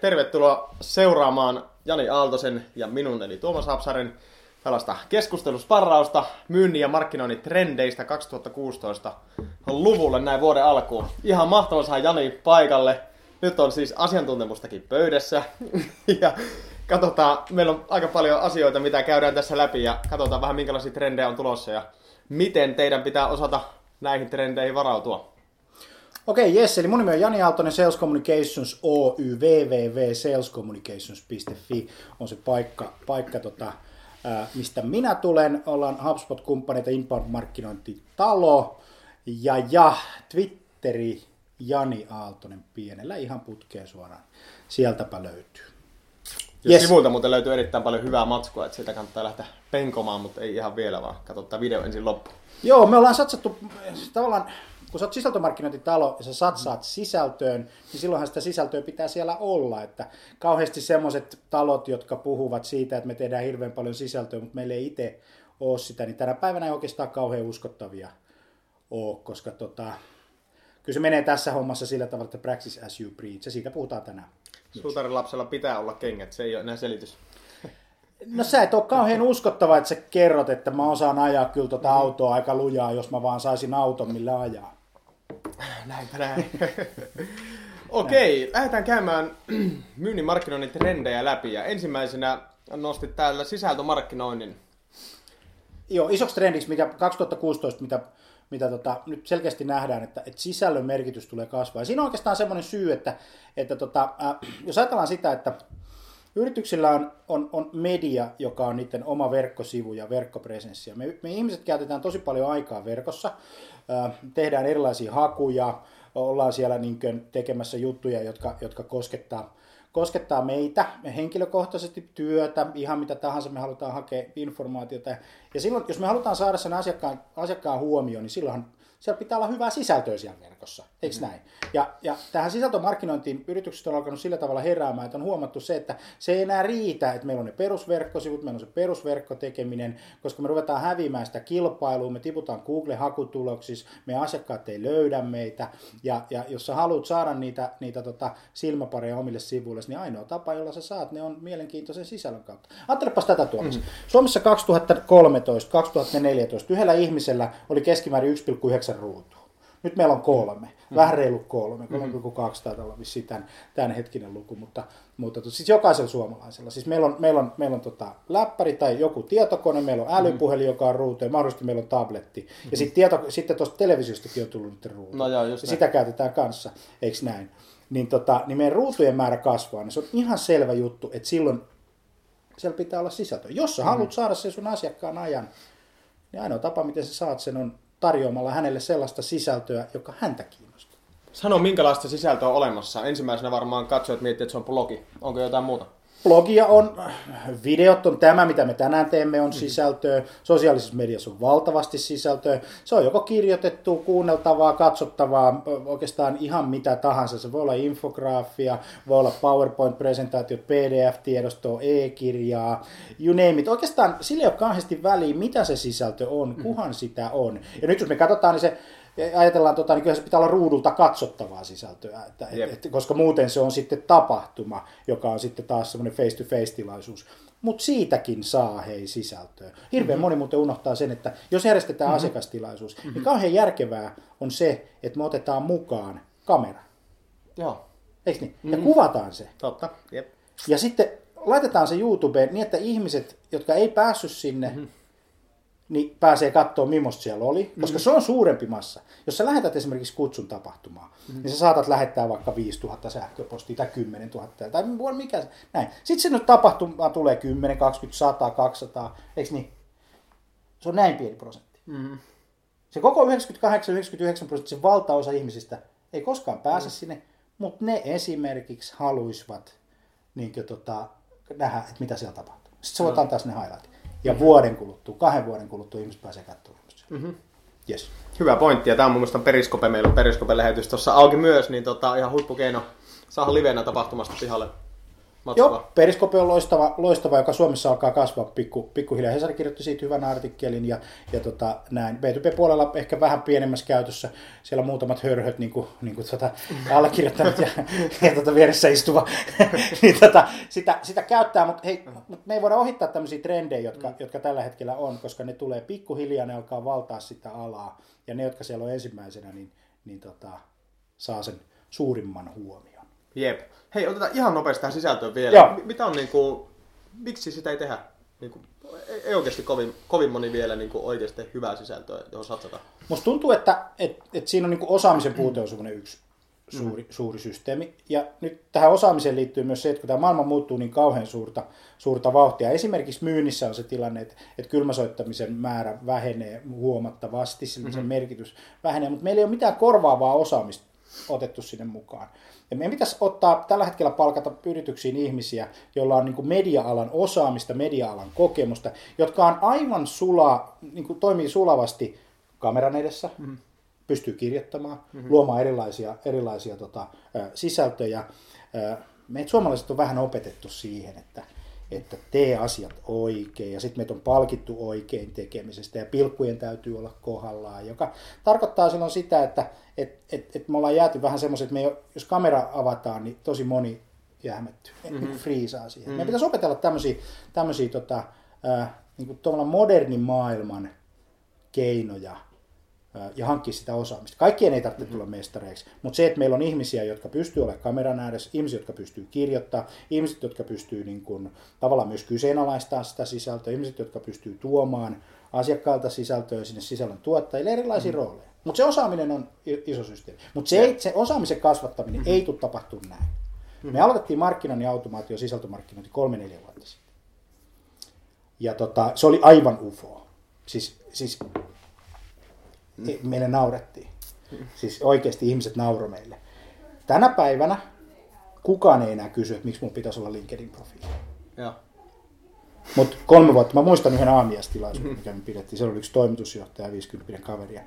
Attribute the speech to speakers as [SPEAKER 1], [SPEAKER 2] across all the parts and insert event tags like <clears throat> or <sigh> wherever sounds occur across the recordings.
[SPEAKER 1] Tervetuloa seuraamaan Jani Aaltosen ja minun eli Tuomas Hapsarin tällaista keskustelusparrausta myynnin ja markkinoinnin trendeistä 2016 luvulle näin vuoden alkuun. Ihan mahtavaa saada Jani paikalle. Nyt on siis asiantuntemustakin pöydässä. <laughs> ja katsotaan, meillä on aika paljon asioita, mitä käydään tässä läpi ja katsotaan vähän minkälaisia trendejä on tulossa ja miten teidän pitää osata näihin trendeihin varautua.
[SPEAKER 2] Okei, okay, yes, eli mun nimi on Jani Aaltonen, Sales Communications Oy, www.salescommunications.fi on se paikka, paikka tota, mistä minä tulen. Ollaan HubSpot-kumppaneita inbound-markkinointitalo ja, ja Twitteri Jani Aaltonen pienellä ihan putkeen suoraan. Sieltäpä löytyy.
[SPEAKER 1] Ja yes. sivulta muuten löytyy erittäin paljon hyvää matskua, että siitä kannattaa lähteä penkomaan, mutta ei ihan vielä, vaan katsotaan video ensin loppu.
[SPEAKER 2] Joo, me ollaan satsattu tavallaan kun sä oot sisältömarkkinointitalo ja sä satsaat sisältöön, niin silloinhan sitä sisältöä pitää siellä olla. Että kauheasti semmoiset talot, jotka puhuvat siitä, että me tehdään hirveän paljon sisältöä, mutta meillä ei itse ole sitä, niin tänä päivänä ei oikeastaan kauhean uskottavia ole, koska tota, kyllä se menee tässä hommassa sillä tavalla, että practice as you preach, ja siitä puhutaan tänään.
[SPEAKER 1] Suutarin lapsella pitää olla kengät, se ei ole enää selitys.
[SPEAKER 2] No sä et ole kauhean uskottava, että sä kerrot, että mä osaan ajaa kyllä tota autoa aika lujaa, jos mä vaan saisin auton, millä ajaa. <clears throat>
[SPEAKER 1] Näinpä näin. <laughs> Okei, okay, lähdetään käymään <clears throat> myynnin markkinoinnin trendejä läpi. Ja ensimmäisenä nostit täällä sisältömarkkinoinnin.
[SPEAKER 2] Joo, isoksi trendiksi, mikä 2016, mitä, mitä tota, nyt selkeästi nähdään, että, että sisällön merkitys tulee kasvaa. Ja siinä on oikeastaan semmoinen syy, että, että tota, äh, jos ajatellaan sitä, että Yrityksillä on, on, on media, joka on niiden oma verkkosivu ja verkkopresenssi. Me, me ihmiset käytetään tosi paljon aikaa verkossa, tehdään erilaisia hakuja, ollaan siellä niin tekemässä juttuja, jotka, jotka koskettaa, koskettaa meitä, me henkilökohtaisesti työtä, ihan mitä tahansa me halutaan hakea informaatiota. Ja silloin, jos me halutaan saada sen asiakkaan, asiakkaan huomioon, niin silloinhan siellä pitää olla hyvää sisältöä siellä verkossa, eikö mm-hmm. näin? Ja, ja tähän sisältömarkkinointiin yritykset on alkanut sillä tavalla heräämään, että on huomattu se, että se ei enää riitä, että meillä on ne perusverkkosivut, meillä on se perusverkkotekeminen, koska me ruvetaan häviämään sitä kilpailua, me tiputaan Google-hakutuloksissa, me asiakkaat ei löydä meitä, ja, ja jos sä haluat saada niitä, niitä tota silmäpareja omille sivuille, niin ainoa tapa, jolla sä saat, ne on mielenkiintoisen sisällön kautta. Ajattelepas tätä Tuomas. Mm-hmm. Suomessa 2013-2014 yhdellä ihmisellä oli keskimäärin 1,9 yhdeksän ruutua. Nyt meillä on kolme, mm. vähän reilu kolme, 3,2 mm. taitaa olla vissiin tämän, tämän hetkinen luku, mutta, mutta siis jokaisella suomalaisella. Siis meillä on, meillä on, meillä on tota läppäri tai joku tietokone, meillä on älypuhelin, mm. joka on ruutu ja mahdollisesti meillä on tabletti. Mm. Ja sit tieto, sitten tuosta televisiostakin on tullut nyt ruutu.
[SPEAKER 1] No joo,
[SPEAKER 2] ja sitä käytetään kanssa, eikö näin? Niin, tota, niin meidän ruutujen määrä kasvaa, niin se on ihan selvä juttu, että silloin siellä pitää olla sisältö. Jos sä mm. haluat saada sen sun asiakkaan ajan, niin ainoa tapa, miten sä saat sen, on tarjoamalla hänelle sellaista sisältöä, joka häntä kiinnostaa.
[SPEAKER 1] Sano, minkälaista sisältöä on olemassa. Ensimmäisenä varmaan katsojat miettii, että se on blogi. Onko jotain muuta?
[SPEAKER 2] Blogia on, videot on tämä, mitä me tänään teemme, on sisältöä. Sosiaalisessa mediassa on valtavasti sisältöä. Se on joko kirjoitettu, kuunneltavaa, katsottavaa, oikeastaan ihan mitä tahansa. Se voi olla infograafia, voi olla PowerPoint-presentaatio, PDF-tiedostoa, e-kirjaa, you name it. Oikeastaan sillä ei ole kauheasti väliä, mitä se sisältö on, kuhan sitä on. Ja nyt jos me katsotaan, niin se ajatellaan, tota, niin kyllä se pitää olla ruudulta katsottavaa sisältöä, että, et, et, koska muuten se on sitten tapahtuma, joka on sitten taas semmoinen face-to-face-tilaisuus. Mutta siitäkin saa hei sisältöä. Hirveän mm-hmm. moni muuten unohtaa sen, että jos järjestetään mm-hmm. asiakastilaisuus, niin mm-hmm. niin kauhean järkevää on se, että me otetaan mukaan kamera.
[SPEAKER 1] Joo.
[SPEAKER 2] Eikö niin? Mm-hmm. Ja kuvataan se.
[SPEAKER 1] Totta, jep.
[SPEAKER 2] Ja sitten laitetaan se YouTubeen niin, että ihmiset, jotka ei päässyt sinne, mm-hmm niin pääsee katsoa, millaista siellä oli, koska mm-hmm. se on suurempi massa. Jos sä lähetät esimerkiksi kutsun tapahtumaan, mm-hmm. niin sä saatat lähettää vaikka 5000 sähköpostia tai 10 000 tai mikä näin. Sitten sinne tapahtuma tulee 10, 20, 100, 200, eikö niin? Se on näin pieni prosentti. Mm-hmm. Se koko 98-99 prosenttia, se valtaosa ihmisistä ei koskaan pääse mm-hmm. sinne, mutta ne esimerkiksi haluaisivat niin tota, nähdä, että mitä siellä tapahtuu. Sitten se voidaan taas ne highlightit. Ja mm-hmm. vuoden kuluttua, kahden vuoden kuluttua ihmiset pääsee katsomaan. Mm-hmm.
[SPEAKER 1] Yes. Hyvä pointti, ja tämä on mun mielestä Periskope, meillä on Periskope-lähetys tuossa auki myös, niin tota, ihan huippukeino saada livenä tapahtumasta pihalle. Matskua?
[SPEAKER 2] Joo, Periskope on loistava, loistava, joka Suomessa alkaa kasvaa pikku, pikkuhiljaa. Hesari kirjoitti siitä hyvän artikkelin ja, ja tota, näin. B2B-puolella ehkä vähän pienemmässä käytössä. Siellä on muutamat hörhöt, niin kuin, niin kuin tota, allekirjoittanut ja, ja tota, vieressä istuva. <laughs> niin, tota, sitä, sitä käyttää, mutta hei, mut me ei voida ohittaa tämmöisiä trendejä, jotka, mm. jotka tällä hetkellä on, koska ne tulee pikkuhiljaa, ne alkaa valtaa sitä alaa. Ja ne, jotka siellä on ensimmäisenä, niin, niin tota, saa sen suurimman huomion.
[SPEAKER 1] Jep. Hei, otetaan ihan nopeasti tähän sisältöön vielä.
[SPEAKER 2] Joo.
[SPEAKER 1] Mitä on niinku, miksi sitä ei tehdä? Niinku, ei, ei oikeasti kovin, kovin moni vielä niinku oikeasti hyvää sisältöä, johon satsata.
[SPEAKER 2] Musta tuntuu, että et, et siinä on niinku osaamisen puute on semmoinen yksi suuri, mm. suuri systeemi. Ja nyt tähän osaamiseen liittyy myös se, että kun tämä maailma muuttuu niin kauhean suurta, suurta vauhtia. Esimerkiksi myynnissä on se tilanne, että, että kylmäsoittamisen määrä vähenee huomattavasti, mm-hmm. sen merkitys vähenee, mutta meillä ei ole mitään korvaavaa osaamista otettu sinne mukaan. Ja meidän pitäisi ottaa tällä hetkellä palkata yrityksiin ihmisiä, joilla on niin media-alan osaamista, media-alan kokemusta, jotka on aivan sula, niin toimii sulavasti kameran edessä, mm-hmm. pystyy kirjoittamaan, mm-hmm. luomaan erilaisia, erilaisia tota, sisältöjä. Meitä suomalaiset on vähän opetettu siihen, että että tee asiat oikein ja sitten meitä on palkittu oikein tekemisestä ja pilkkujen täytyy olla kohdallaan, joka tarkoittaa silloin sitä, että et, et, et me ollaan jääty vähän semmoiset, että me jos kamera avataan, niin tosi moni jähmettyy, mm-hmm. niin friisaa siihen. Mm-hmm. Meidän pitäisi opetella tämmöisiä, tämmöisiä tota, äh, niin kuin modernin maailman keinoja ja hankkia sitä osaamista. Kaikkien ei tarvitse tulla mestareiksi, mutta se, että meillä on ihmisiä, jotka pystyy olemaan kameran ääressä, ihmisiä, jotka pystyy kirjoittaa, ihmiset, jotka pystyy niin kuin, tavallaan myös kyseenalaistamaan sitä sisältöä, ihmiset, jotka pystyy tuomaan asiakkaalta sisältöä sinne sisällön tuottajille, erilaisia mm-hmm. rooleja. Mutta se osaaminen on iso systeemi. Mutta se, se osaamisen kasvattaminen mm-hmm. ei tule tapahtumaan näin. Mm-hmm. Me aloitettiin markkinoinnin automaatio sisältömarkkinointi kolme neljä vuotta sitten. Ja tota, se oli aivan ufo. Siis, siis meille naurettiin. Siis oikeasti ihmiset nauro meille. Tänä päivänä kukaan ei enää kysy, että miksi mun pitäisi olla LinkedIn-profiili. Mutta kolme vuotta, mä muistan yhden aamiastilaisuuden, mikä me pidettiin. Siellä oli yksi toimitusjohtaja, 50 kaveri, ja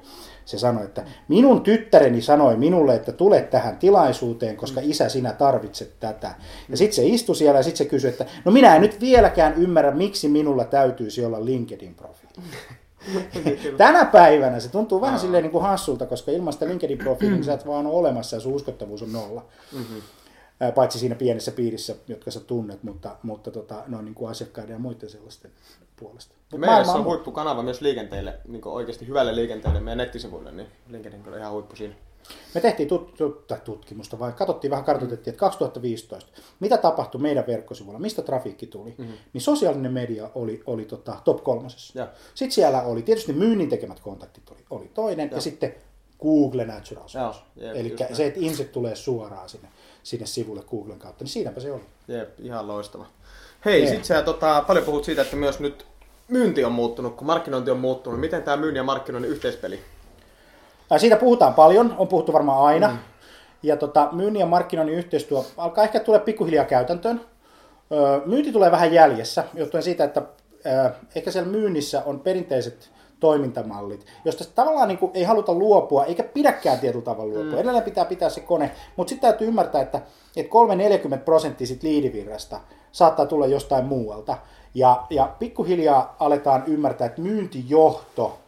[SPEAKER 2] se sanoi, että minun tyttäreni sanoi minulle, että tule tähän tilaisuuteen, koska isä, sinä tarvitset tätä. Ja sitten se istui siellä ja sitten se kysyi, että no minä en nyt vieläkään ymmärrä, miksi minulla täytyisi olla LinkedIn-profiili. <laughs> Tänä päivänä se tuntuu vähän silleen niin kuin hassulta, koska ilman sitä LinkedIn-profiilia niin sä et vaan ole olemassa ja sun uskottavuus on nolla. Mm-hmm. Paitsi siinä pienessä piirissä, jotka sä tunnet, mutta, mutta tota, ne on niin kuin asiakkaiden ja muiden sellaisten puolesta.
[SPEAKER 1] Meillä on huippukanava myös liikenteelle, niin oikeasti hyvälle liikenteelle meidän nettisivuille, niin LinkedIn on ihan huippu siinä.
[SPEAKER 2] Me tehtiin tut, tut, tutkimusta, vai katsottiin vähän, kartoitettiin, että 2015, mitä tapahtui meidän verkkosivuilla, mistä trafiikki tuli, mm-hmm. niin sosiaalinen media oli, oli tota, top kolmosessa. Ja. Sitten siellä oli tietysti myynnin tekemät kontaktit oli, oli toinen, ja, ja sitten Google Natural Search. Eli se, että ihmiset tulee suoraan sinne, sinne sivulle Googlen kautta, niin siinäpä se oli.
[SPEAKER 1] Jep, ihan loistava. Hei, sitten sä tota, paljon puhut siitä, että myös nyt myynti on muuttunut, kun markkinointi on muuttunut. Miten tämä myynnin ja markkinoinnin yhteispeli
[SPEAKER 2] siitä puhutaan paljon, on puhuttu varmaan aina. Mm. Ja tota, myynnin ja markkinoinnin yhteistyö alkaa ehkä tulla pikkuhiljaa käytäntöön. Myynti tulee vähän jäljessä, johtuen siitä, että ehkä siellä myynnissä on perinteiset toimintamallit, josta tavallaan niin kuin ei haluta luopua, eikä pidäkään tietyllä tavalla luopua. Mm. Edelleen pitää pitää se kone, mutta sitten täytyy ymmärtää, että, että 3-40 prosenttia sit liidivirrasta saattaa tulla jostain muualta. Ja, ja pikkuhiljaa aletaan ymmärtää, että myyntijohto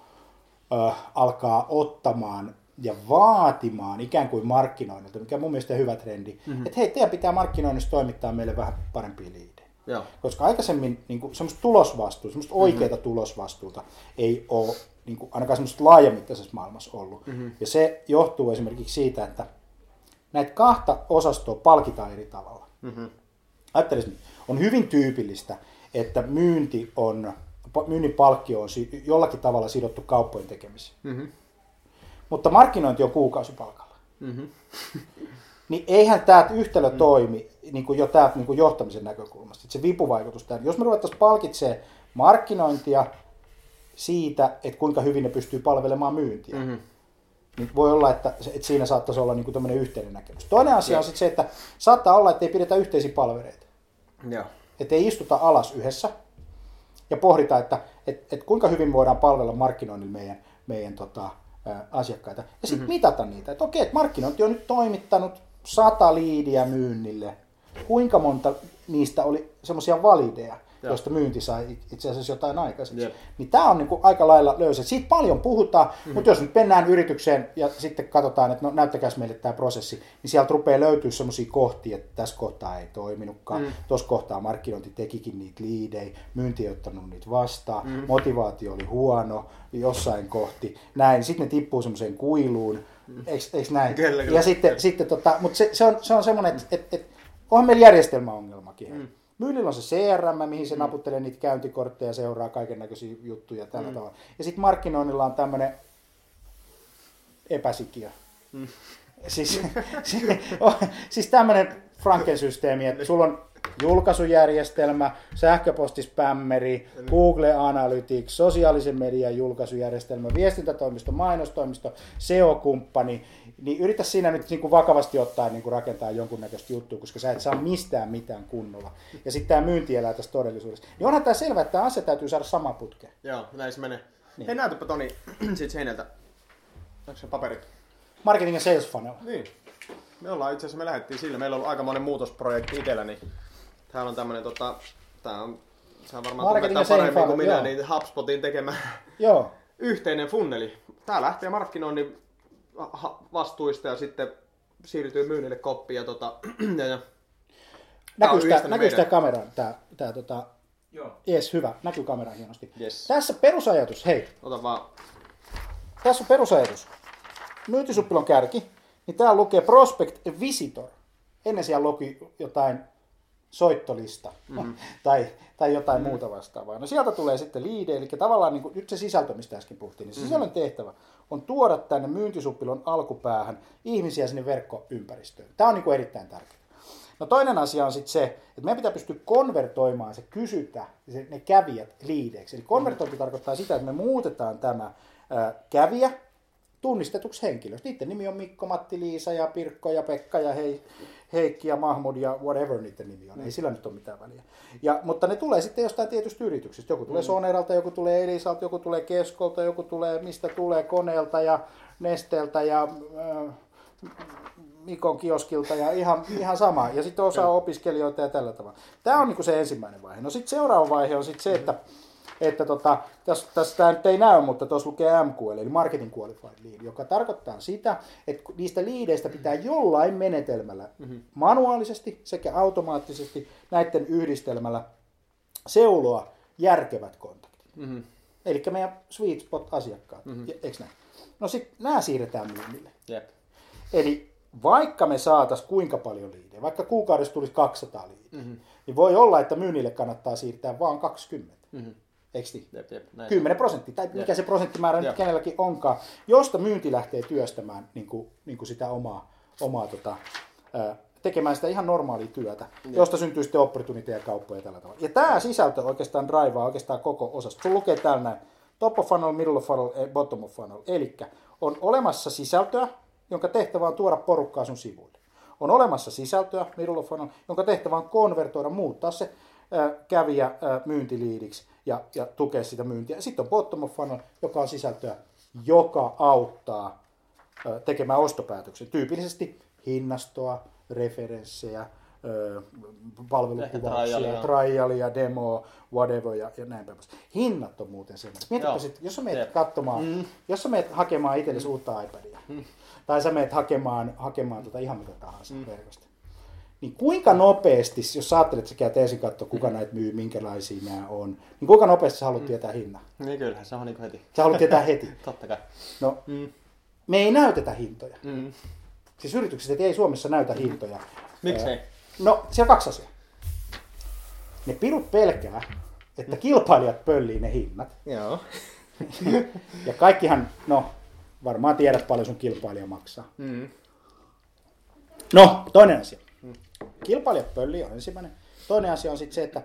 [SPEAKER 2] ö, alkaa ottamaan ja vaatimaan ikään kuin markkinoinnilta, mikä on mun mielestä hyvä trendi, mm-hmm. että hei, teidän pitää markkinoinnissa toimittaa meille vähän parempia liidejä. Joo. Koska aikaisemmin niin kuin, semmoista tulosvastuuta, semmoista mm-hmm. oikeaa tulosvastuuta ei ole niin kuin, ainakaan semmoista laajamittaisessa maailmassa ollut. Mm-hmm. Ja se johtuu esimerkiksi siitä, että näitä kahta osastoa palkitaan eri tavalla. Mm-hmm. Ajattelisin, on hyvin tyypillistä, että myynti on myynnin palkkio on jollakin tavalla sidottu kauppojen tekemiseen. Mm-hmm. Mutta markkinointi on kuukausipalkalla. Mm-hmm. <laughs> niin eihän tämä yhtälö mm-hmm. toimi niin kuin jo tämä niin kuin johtamisen näkökulmasta. Se vipuvaikutus tämän. Jos me ruvettaisiin palkitsemaan markkinointia siitä, että kuinka hyvin ne pystyy palvelemaan myyntiä, mm-hmm. niin voi olla, että, että siinä saattaisi olla niin kuin yhteinen näkemys. Toinen asia ja. on sitten se, että saattaa olla, että ei pidetä yhteisiä palvereita. Että ei istuta alas yhdessä, ja pohditaan, että et, et kuinka hyvin voidaan palvella markkinoinnilla meidän, meidän tota, ä, asiakkaita. Ja sitten mm-hmm. mitata niitä, että okei, että markkinointi on nyt toimittanut sata liidiä myynnille. kuinka monta niistä oli semmoisia valideja,
[SPEAKER 1] Joo.
[SPEAKER 2] joista myynti sai itse asiassa jotain aikaiseksi.
[SPEAKER 1] Jep.
[SPEAKER 2] Niin tämä on niinku aika lailla löysä. Siitä paljon puhutaan, mm-hmm. mutta jos nyt mennään yritykseen ja sitten katsotaan, että no näyttäkääs meille tämä prosessi, niin sieltä rupeaa löytyä semmoisia kohtia, että tässä kohtaa ei toiminutkaan, mm. tuossa kohtaa markkinointi tekikin niitä liidejä, myynti ei ottanut niitä vastaan, mm. motivaatio oli huono jossain kohti, näin, sitten ne tippuu semmoiseen kuiluun, mm. eikö, eikö näin?
[SPEAKER 1] Kyllä, kyllä.
[SPEAKER 2] ja sitten, sitten tota, mutta se, se, on, se on semmoinen, että et, et, onhan meillä järjestelmäongelmakin. Mm. Myynnillä on se CRM, mihin se mm. naputtelee niitä käyntikortteja, seuraa kaiken näköisiä juttuja tällä mm. tavalla. Ja sitten markkinoinnilla on tämmöinen epäsikiö. Mm. Siis, <laughs> siis, siis tämmöinen Franken-systeemi, että sulla on julkaisujärjestelmä, sähköpostispämmeri, Google Analytics, sosiaalisen median julkaisujärjestelmä, viestintätoimisto, mainostoimisto, SEO-kumppani, niin yritä siinä nyt niin kuin vakavasti ottaa niin kuin rakentaa jonkunnäköistä juttua, koska sä et saa mistään mitään kunnolla. Ja sitten tämä myynti elää tässä todellisuudessa. Niin onhan tämä selvä, että tämä asia täytyy saada sama putkeen.
[SPEAKER 1] Joo, näin se menee. Niin. Hei, näytäpä Toni <clears throat> siitä seinältä. Onko se paperit?
[SPEAKER 2] Marketing ja sales funnel.
[SPEAKER 1] Niin. Me ollaan itse asiassa, me lähdettiin sillä. Meillä on ollut aika monen muutosprojekti itsellä, niin täällä on tämmönen tota, tää on, sä varmaan tunnetaan paremmin kuin minä,
[SPEAKER 2] joo.
[SPEAKER 1] niin HubSpotin tekemä <laughs>
[SPEAKER 2] Joo.
[SPEAKER 1] yhteinen funneli. Tää lähtee markkinoinnin vastuista ja sitten siirtyy myynnille koppi ja tota, <clears throat> ja, ja Tää
[SPEAKER 2] näkyykö tämä
[SPEAKER 1] meidän-
[SPEAKER 2] kameraan? Tämä, tämä, tota,
[SPEAKER 3] Joo.
[SPEAKER 2] Yes, hyvä. Näkyy kameraan hienosti.
[SPEAKER 1] Yes.
[SPEAKER 2] Tässä perusajatus, hei,
[SPEAKER 1] ota vaan.
[SPEAKER 2] tässä on perusajatus. Myyntisuppilon kärki, niin täällä lukee Prospect Visitor. Ennen siellä luki jotain soittolista mm-hmm. <laughs> tai, tai jotain mm-hmm. muuta vastaavaa. No sieltä tulee sitten liide, eli tavallaan niin kuin, nyt se sisältö, mistä äsken puhuttiin, niin sisällön tehtävä on tuoda tänne myyntisuppilon alkupäähän ihmisiä sinne verkkoympäristöön. Tämä on niin kuin erittäin tärkeää. No toinen asia on sitten se, että meidän pitää pystyä konvertoimaan se kysyntä, se, ne kävijät liideiksi. Eli konvertointi tarkoittaa sitä, että me muutetaan tämä ää, kävijä tunnistetuksi henkilöksi. Niiden nimi on Mikko, Matti, Liisa ja Pirkko ja Pekka ja hei, Heikki ja Mahmud ja whatever niiden nimi on. Ei sillä nyt ole mitään väliä. Ja, mutta ne tulee sitten jostain tietystä yrityksestä. Joku tulee Soneralta, joku tulee Elisalta, joku tulee Keskolta, joku tulee mistä tulee Koneelta ja Nesteeltä ja äh, Mikon kioskilta ja ihan, ihan sama. Ja sitten osa opiskelijoita ja tällä tavalla. Tämä on niinku se ensimmäinen vaihe. No sitten seuraava vaihe on sitten se, että, että tota, tässä, tässä tämä nyt ei näy, mutta tuossa lukee MQL, eli Marketing Qualified Lead, joka tarkoittaa sitä, että niistä liideistä pitää jollain menetelmällä mm-hmm. manuaalisesti sekä automaattisesti näiden yhdistelmällä seuloa järkevät kontaktit.
[SPEAKER 1] Mm-hmm.
[SPEAKER 2] Eli meidän sweet spot-asiakkaat, mm-hmm. eikö näin? No sitten nämä siirretään myynnille.
[SPEAKER 1] Jep.
[SPEAKER 2] Eli vaikka me saatas kuinka paljon liidejä, vaikka kuukaudessa tulisi 200 liidejä, mm-hmm. niin voi olla, että myynnille kannattaa siirtää vain 20. Mm-hmm. Eikö niin?
[SPEAKER 1] Jep, jep. Näin.
[SPEAKER 2] 10 prosenttia, tai mikä se prosenttimäärä nyt
[SPEAKER 1] Jep.
[SPEAKER 2] kenelläkin onkaan, josta myynti lähtee työstämään niin kuin, niin kuin sitä omaa, omaa tota, ää, tekemään sitä ihan normaalia työtä, josta syntyy sitten opportuniteja ja kauppoja tällä tavalla. Ja tämä sisältö oikeastaan draivaa oikeastaan koko osasta. Sun lukee täällä näin, top of funnel, middle of funnel, eh, bottom of funnel. Eli on olemassa sisältöä, jonka tehtävä on tuoda porukkaa sun sivuille. On olemassa sisältöä, middle of funnel, jonka tehtävä on konvertoida, muuttaa se kävijä myyntiliidiksi ja, ja tukea sitä myyntiä. Sitten on bottom of funnel, joka on sisältöä, joka auttaa ää, tekemään ostopäätöksen. Tyypillisesti hinnastoa, referenssejä, palvelukuvauksia,
[SPEAKER 1] trialia.
[SPEAKER 2] demo, whatever ja, ja näin päin. Hinnat on muuten semmoinen. Mietipä
[SPEAKER 1] Joo.
[SPEAKER 2] sit, jos sä meet
[SPEAKER 1] Jep.
[SPEAKER 2] katsomaan, mm. jos sä meet hakemaan itsellesi mm. uutta iPadia, mm. tai sä meet hakemaan, hakemaan tota ihan mitä tahansa mm. verkosta, niin kuinka nopeasti, jos sä ajattelet, että sä käyt ensin katsoa, kuka mm. näitä myy, minkälaisia nämä on, niin kuinka nopeasti sä haluat tietää hinnan?
[SPEAKER 1] Niin kyllähän se on niin heti.
[SPEAKER 2] Sä haluat tietää heti. <laughs>
[SPEAKER 1] Totta kai.
[SPEAKER 2] No, me ei näytetä hintoja.
[SPEAKER 1] Mm.
[SPEAKER 2] Siis yritykset ei Suomessa näytä hintoja.
[SPEAKER 1] Miksei?
[SPEAKER 2] No, siellä on kaksi asiaa. Ne pirut pelkää, että kilpailijat pöllii ne hinnat.
[SPEAKER 1] Joo. <laughs>
[SPEAKER 2] Ja kaikkihan, no, varmaan tiedät paljon sun kilpailija maksaa.
[SPEAKER 1] Mm.
[SPEAKER 2] No, toinen asia. Kilpailijat pöllii on ensimmäinen. Toinen asia on sitten se, että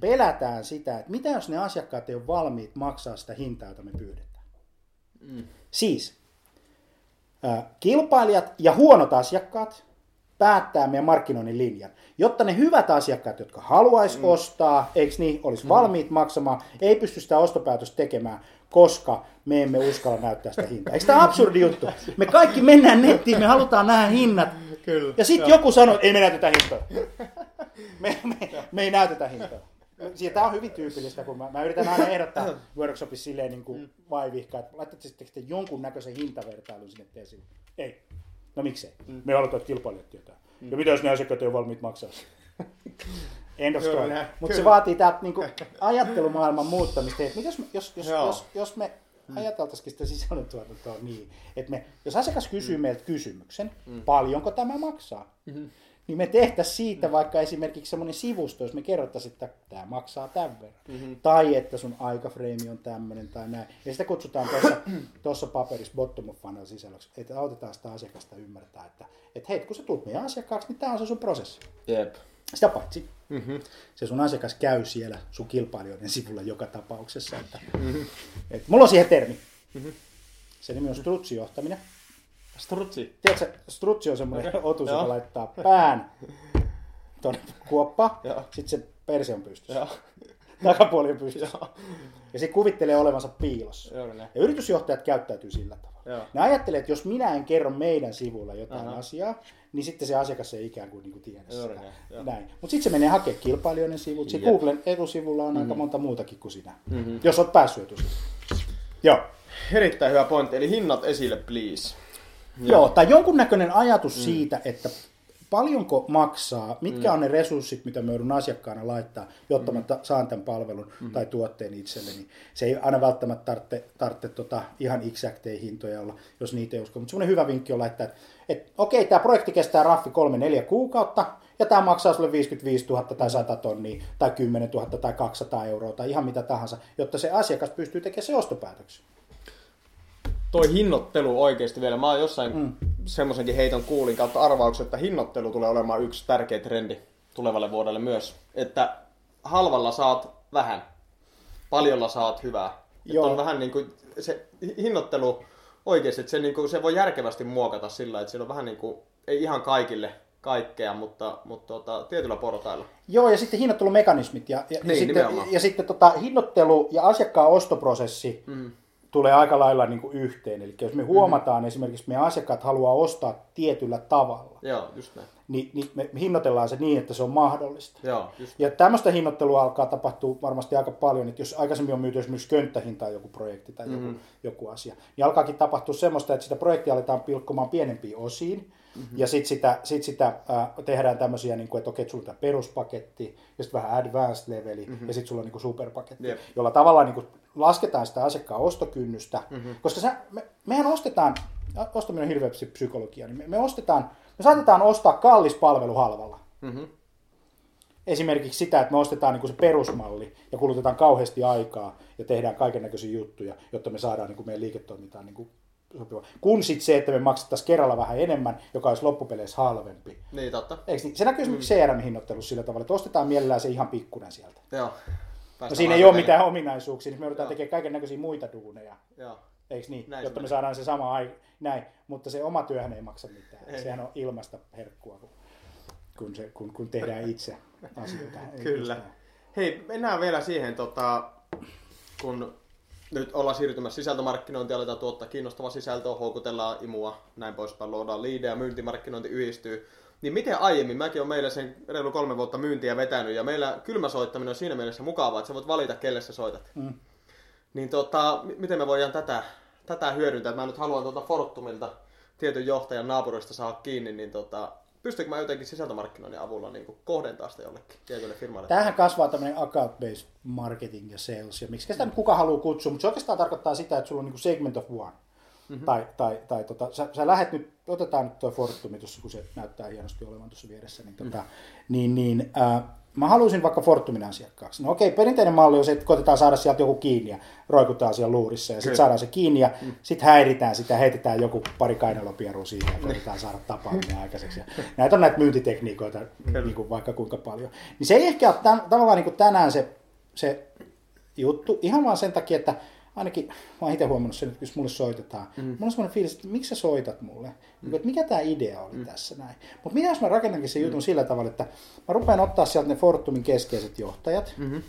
[SPEAKER 2] pelätään sitä, että mitä jos ne asiakkaat ei ole valmiit maksaa sitä hintaa, jota me pyydetään. Mm. Siis, kilpailijat ja huonot asiakkaat päättää meidän markkinoinnin linjan. Jotta ne hyvät asiakkaat, jotka haluaisi mm. ostaa, eikö niin, olisi valmiit maksamaan, ei pysty sitä ostopäätöstä tekemään, koska me emme uskalla näyttää sitä hintaa. Eikö tämä absurdi juttu? Me kaikki mennään nettiin, me halutaan nähdä hinnat.
[SPEAKER 1] Kyllä.
[SPEAKER 2] Ja sitten joku sanoo, että ei me näytetä hintoja. Me, me, me ei näytetä hintoja. Tämä on hyvin tyypillistä, kun mä, mä yritän aina ehdottaa workshopissa silleen niin kuin vaivihkaa, että laittaisitteko te jonkun näköisen hintavertailun sinne teesiin. Ei. No miksei? Me halutaan, että kilpailijat tietää. Ja mitä jos ne asiakkaat ei ole valmiit maksaa <laughs>
[SPEAKER 1] Kyllä,
[SPEAKER 2] Mutta se vaatii täältä niinku ajattelumaailman muuttamista. Et Mitäs me, jos, jos,
[SPEAKER 1] Joo.
[SPEAKER 2] jos, jos me ajateltaisikin sitä sisällöntuotantoa niin, että me, jos asiakas kysyy
[SPEAKER 1] Mm.
[SPEAKER 2] meiltä kysymyksen, paljonko tämä maksaa, niin me tehtäisiin siitä vaikka esimerkiksi semmoinen sivusto, jos me kerrottaisiin, että tämä maksaa tämän verran.
[SPEAKER 1] Mm-hmm.
[SPEAKER 2] Tai että sun aikafreimi on tämmöinen tai näin. Ja sitä kutsutaan tuossa, <clears throat> tuossa paperissa bottom of funnel sisällöksi, että autetaan sitä asiakasta ymmärtää, että, että hei, kun sä tulet meidän asiakkaaksi, niin tämä on se sun prosessi.
[SPEAKER 1] Jep.
[SPEAKER 2] Sitä paitsi
[SPEAKER 1] Mm-hmm.
[SPEAKER 2] se sun asiakas käy siellä sun kilpailijoiden sivulla joka tapauksessa. Että, et, mulla on siihen termi. Se nimi on strutsijohtaminen.
[SPEAKER 1] Strutsi.
[SPEAKER 2] Tiedätkö, strutsi on semmoinen otus,
[SPEAKER 1] Joo.
[SPEAKER 2] joka laittaa pään tuonne kuoppaan, sitten se perse on pystyssä. Takapuoli on pystyssä. Ja se kuvittelee olevansa piilossa.
[SPEAKER 1] Näin.
[SPEAKER 2] Ja yritysjohtajat käyttäytyy sillä tavalla.
[SPEAKER 1] Joo.
[SPEAKER 2] Ne ajattelee, että jos minä en kerro meidän sivulla jotain
[SPEAKER 1] Aha.
[SPEAKER 2] asiaa, niin sitten se asiakas ei ikään kuin, niin kuin tiedä
[SPEAKER 1] Juuri
[SPEAKER 2] sitä.
[SPEAKER 1] näin, joo.
[SPEAKER 2] Näin. Mutta sitten se menee hakemaan kilpailijoiden sivut.
[SPEAKER 1] Jep.
[SPEAKER 2] Googlen etusivulla on
[SPEAKER 1] Mm.
[SPEAKER 2] aika monta muutakin kuin sinä, jos olet päässyt etusivulle. Joo.
[SPEAKER 1] Erittäin hyvä pointti. Eli hinnat esille, please.
[SPEAKER 2] Joo, tai jonkunnäköinen ajatus mm. siitä, että paljonko maksaa, mitkä mm. on ne resurssit, mitä mä joudun asiakkaana laittaa, jotta mä ta- saan tämän palvelun mm. tai tuotteen itselleni. Se ei aina välttämättä tarvitse, tarvitse tota ihan exacteja hintoja olla, jos niitä ei usko. Mutta semmoinen hyvä vinkki on laittaa, että, että okei, tämä projekti kestää raffi 3-4 kuukautta, ja tämä maksaa sulle 55 000 tai 100 tonnia, tai 10 000 tai 200 euroa, tai ihan mitä tahansa, jotta se asiakas pystyy tekemään se ostopäätöksen.
[SPEAKER 1] Toi hinnoittelu oikeasti vielä. Mä oon jossain mm. semmoisenkin heiton kuulin kautta arvauksen, että hinnoittelu tulee olemaan yksi tärkeä trendi tulevalle vuodelle myös. Että halvalla saat vähän, paljolla saat hyvää. Että
[SPEAKER 2] Joo.
[SPEAKER 1] on vähän niin kuin se hinnoittelu oikeasti, että se, niin kuin, se voi järkevästi muokata sillä, että siinä on vähän niin kuin, ei ihan kaikille kaikkea, mutta, mutta tota, tietyllä portailla.
[SPEAKER 2] Joo, ja sitten hinnoittelumekanismit ja, ja,
[SPEAKER 1] Niin,
[SPEAKER 2] ja sitten, ja sitten tota, hinnoittelu ja asiakkaan ostoprosessi mm. Tulee aika lailla niin kuin yhteen. Eli jos me huomataan mm. esimerkiksi, että meidän asiakkaat haluaa ostaa tietyllä tavalla,
[SPEAKER 1] Joo, just näin.
[SPEAKER 2] niin, niin me hinnoitellaan se niin, että se on mahdollista.
[SPEAKER 1] Joo, just
[SPEAKER 2] Ja tämmöistä hinnoittelua alkaa tapahtua varmasti aika paljon, että jos aikaisemmin on myyty esimerkiksi könttähintaan joku projekti tai joku, mm-hmm. joku asia, niin alkaakin tapahtua semmoista, että sitä projektia aletaan pilkkomaan pienempiin osiin, mm-hmm. ja sitten sitä, sit sitä äh, tehdään tämmöisiä, niin kuin, että okei, sulla on peruspaketti, ja sitten vähän advanced leveli, mm-hmm. ja sitten sulla on niin kuin superpaketti,
[SPEAKER 1] Jep.
[SPEAKER 2] jolla tavallaan niin kuin lasketaan sitä asiakkaan ostokynnystä, mm-hmm. koska sä, me, mehän ostetaan, ostaminen on hirveästi psykologia, niin me, me ostetaan, me saatetaan ostaa kallis palvelu halvalla
[SPEAKER 1] Mm-hmm.
[SPEAKER 2] esimerkiksi sitä, että me ostetaan niin kuin se perusmalli ja kulutetaan kauheasti aikaa ja tehdään kaiken näköisiä juttuja, jotta me saadaan niin kuin meidän liiketoimintaan niin kuin sopiva. Kun sitten se, että me maksettaisiin kerralla vähän enemmän, joka olisi loppupeleissä halvempi.
[SPEAKER 1] Niin, totta.
[SPEAKER 2] Eikö niin? Se näkyy esimerkiksi CRM-hinnoittelussa sillä tavalla, että ostetaan mielellään se ihan pikkunen sieltä.
[SPEAKER 1] Joo.
[SPEAKER 2] No siinä ei ole mitään ominaisuuksia, niin me joudutaan tekemään kaiken näköisiä muita duuneja.
[SPEAKER 1] Joo.
[SPEAKER 2] Eikö niin?
[SPEAKER 1] Näin
[SPEAKER 2] Jotta me saadaan se sama ai- näin, mutta se oma työhän ei maksa mitään.
[SPEAKER 1] Ei.
[SPEAKER 2] Sehän on ilmasta herkkua, kun, kun, se, kun, kun tehdään itse asioita.
[SPEAKER 1] Kyllä. Hei, mennään vielä siihen, tota, kun nyt ollaan siirtymässä sisältömarkkinointiin, aletaan tuottaa kiinnostavaa sisältöä, houkutellaan imua, näin poispäin, luodaan liidejä, myyntimarkkinointi yhdistyy. Niin miten aiemmin, mäkin olen meillä sen reilu kolme vuotta myyntiä vetänyt, ja meillä kylmäsoittaminen on siinä mielessä mukavaa, että sä voit valita, kelle sä soitat.
[SPEAKER 2] Mm.
[SPEAKER 1] Niin tota, miten me voidaan tätä, tätä hyödyntää? Mä nyt haluan tuota Fortumilta tietyn johtajan naapurista saada kiinni, niin tota, pystyykö mä jotenkin sisältömarkkinoinnin avulla niin kohdentaa sitä jollekin tietylle firmalle?
[SPEAKER 2] Tämähän kasvaa tämmöinen account-based marketing ja sales, ja miksi sitä nyt kuka haluaa kutsua, mutta se oikeastaan tarkoittaa sitä, että sulla on niin kuin segment of one. Mm-hmm. Tai, tai, tai tota, sä, sä lähet nyt, otetaan nyt tuo Fortumi tuossa, kun se näyttää hienosti olevan tuossa vieressä, niin, tota, niin, niin äh, mä haluaisin vaikka Fortumin asiakkaaksi. No okei, perinteinen malli on se, että koitetaan saada sieltä joku kiinni ja roikutaan siellä luurissa ja sitten
[SPEAKER 1] Kyllä.
[SPEAKER 2] saadaan se kiinni ja mm. sitten häiritään sitä, heitetään joku pari kainalopierua siihen ja koitetaan saada tapaaminen aikaiseksi. Ja näitä on näitä myyntitekniikoita niin kuin vaikka kuinka paljon. Niin se ei ehkä ole tämän, tavallaan niin kuin tänään se, se juttu, ihan vaan sen takia, että ainakin mä oon itse huomannut sen, että jos mulle soitetaan, mm. mulla on semmoinen fiilis, että miksi sä soitat mulle? Mm. Että mikä tämä idea oli mm. tässä näin? Mutta mitä jos mä rakennankin sen jutun mm. sillä tavalla, että mä rupean ottaa sieltä ne Fortumin keskeiset johtajat,
[SPEAKER 1] Mm-hmm.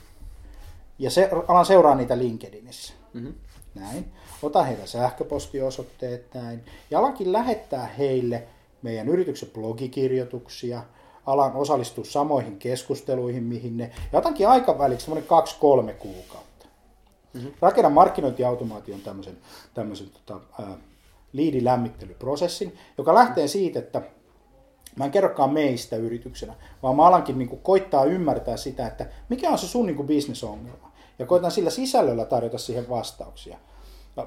[SPEAKER 2] ja se, alan seuraa niitä LinkedInissä.
[SPEAKER 1] Mm-hmm.
[SPEAKER 2] näin. Ota heidän sähköpostiosoitteet näin. Ja alankin lähettää heille meidän yrityksen blogikirjoituksia, alan osallistua samoihin keskusteluihin, mihin ne, ja otankin aikaväliksi semmoinen kaksi-kolme kuukautta. Mm-hmm. Rakenna markkinointiautomaation tämmöisen, tämmöisen tota, ää, liidilämmittelyprosessin, joka lähtee siitä, että mä en kerrokaan meistä yrityksenä, vaan mä alankin niin kuin koittaa ymmärtää sitä, että mikä on se sun niin kuin bisnesongelma. Ja koitan sillä sisällöllä tarjota siihen vastauksia.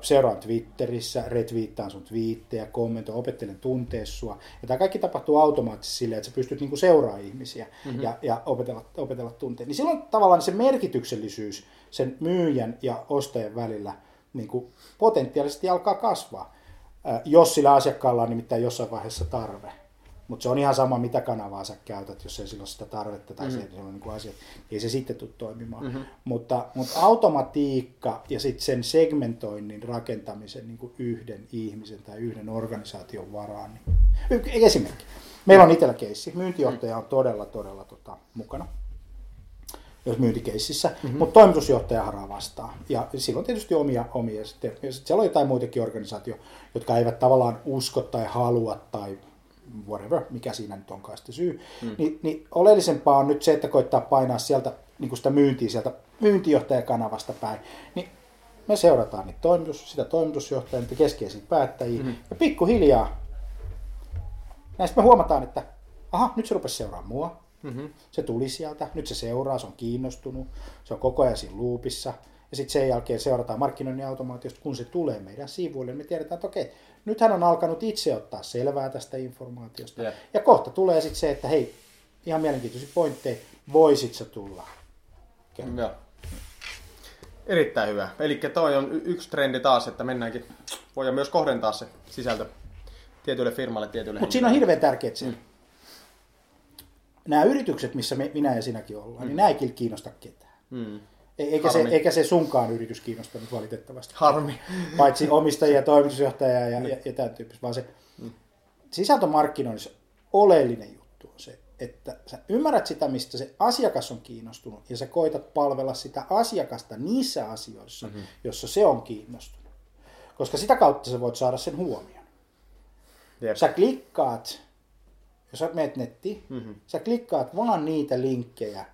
[SPEAKER 2] Seuraan Twitterissä, retweettaan sun twiittejä, kommentoin, opettelen tuntea sua. Ja tämä kaikki tapahtuu automaattisesti silleen, että sä pystyt niinku seuraamaan ihmisiä mm-hmm. ja, ja opetella, opetella tuntea. Niin silloin tavallaan se merkityksellisyys sen myyjän ja ostajan välillä niin kuin potentiaalisesti alkaa kasvaa, jos sillä asiakkaalla on nimittäin jossain vaiheessa tarve. Mutta se on ihan sama, mitä kanavaa sä käytät, jos ei sillä ole sitä tarvetta tai mm. se, niin asia, ei se sitten tule toimimaan. Mm-hmm. Mutta, mutta automatiikka ja sitten sen segmentoinnin rakentamisen niin kuin yhden ihmisen tai yhden organisaation varaan. Niin. Esimerkki. Meillä on itsellä keissi. Myyntijohtaja on todella, todella tota, mukana jos myyntikeississä, mm-hmm. mutta toimitusjohtaja haraa vastaa. Ja silloin tietysti omia, omia sitten, ja sitten siellä on jotain muitakin organisaatio, jotka eivät tavallaan usko tai halua tai whatever, mikä siinä nyt onkaan sitten syy, mm. niin, niin oleellisempaa on nyt se, että koittaa painaa sieltä niin kuin sitä myyntiä sieltä myyntijohtajakanavasta päin, niin me seurataan niitä toimitus, sitä toimitusjohtajaa, niitä keskeisiä päättäjiä, mm. ja pikkuhiljaa näistä me huomataan, että aha, nyt se rupesi seuraamaan mua, mm-hmm. se tuli sieltä, nyt se seuraa, se on kiinnostunut, se on koko ajan siinä loopissa, ja sitten sen jälkeen seurataan markkinoinnin automaatiosta, kun se tulee meidän sivuille, niin me tiedetään, että okei, nyt hän on alkanut itse ottaa selvää tästä informaatiosta. Yeah. Ja kohta tulee sitten se, että hei, ihan mielenkiintoisia pointteja, voisit sä tulla?
[SPEAKER 1] Joo. Erittäin hyvä. Eli toi on yksi trendi taas, että mennäänkin, voidaan myös kohdentaa se sisältö tietylle firmalle, tietylle
[SPEAKER 2] Mutta siinä on hirveän tärkeää se, mm. nämä yritykset, missä me, minä ja sinäkin ollaan, niin mm. niin nämä ei kiinnosta ketään. Mm. Eikä se, eikä se sunkaan yritys kiinnostanut valitettavasti.
[SPEAKER 1] Harmi.
[SPEAKER 2] Paitsi omistajia, toimitusjohtajia ja, ja, niin. ja tämän tyyppistä. Vaan se mm. sisältömarkkinoinnissa oleellinen juttu on se, että sä ymmärrät sitä, mistä se asiakas on kiinnostunut, ja sä koitat palvella sitä asiakasta niissä asioissa, mm-hmm. jossa se on kiinnostunut. Koska sitä kautta sä voit saada sen huomion. Yep. Sä klikkaat, jos sä menet nettiin, mm-hmm. sä klikkaat vaan niitä linkkejä,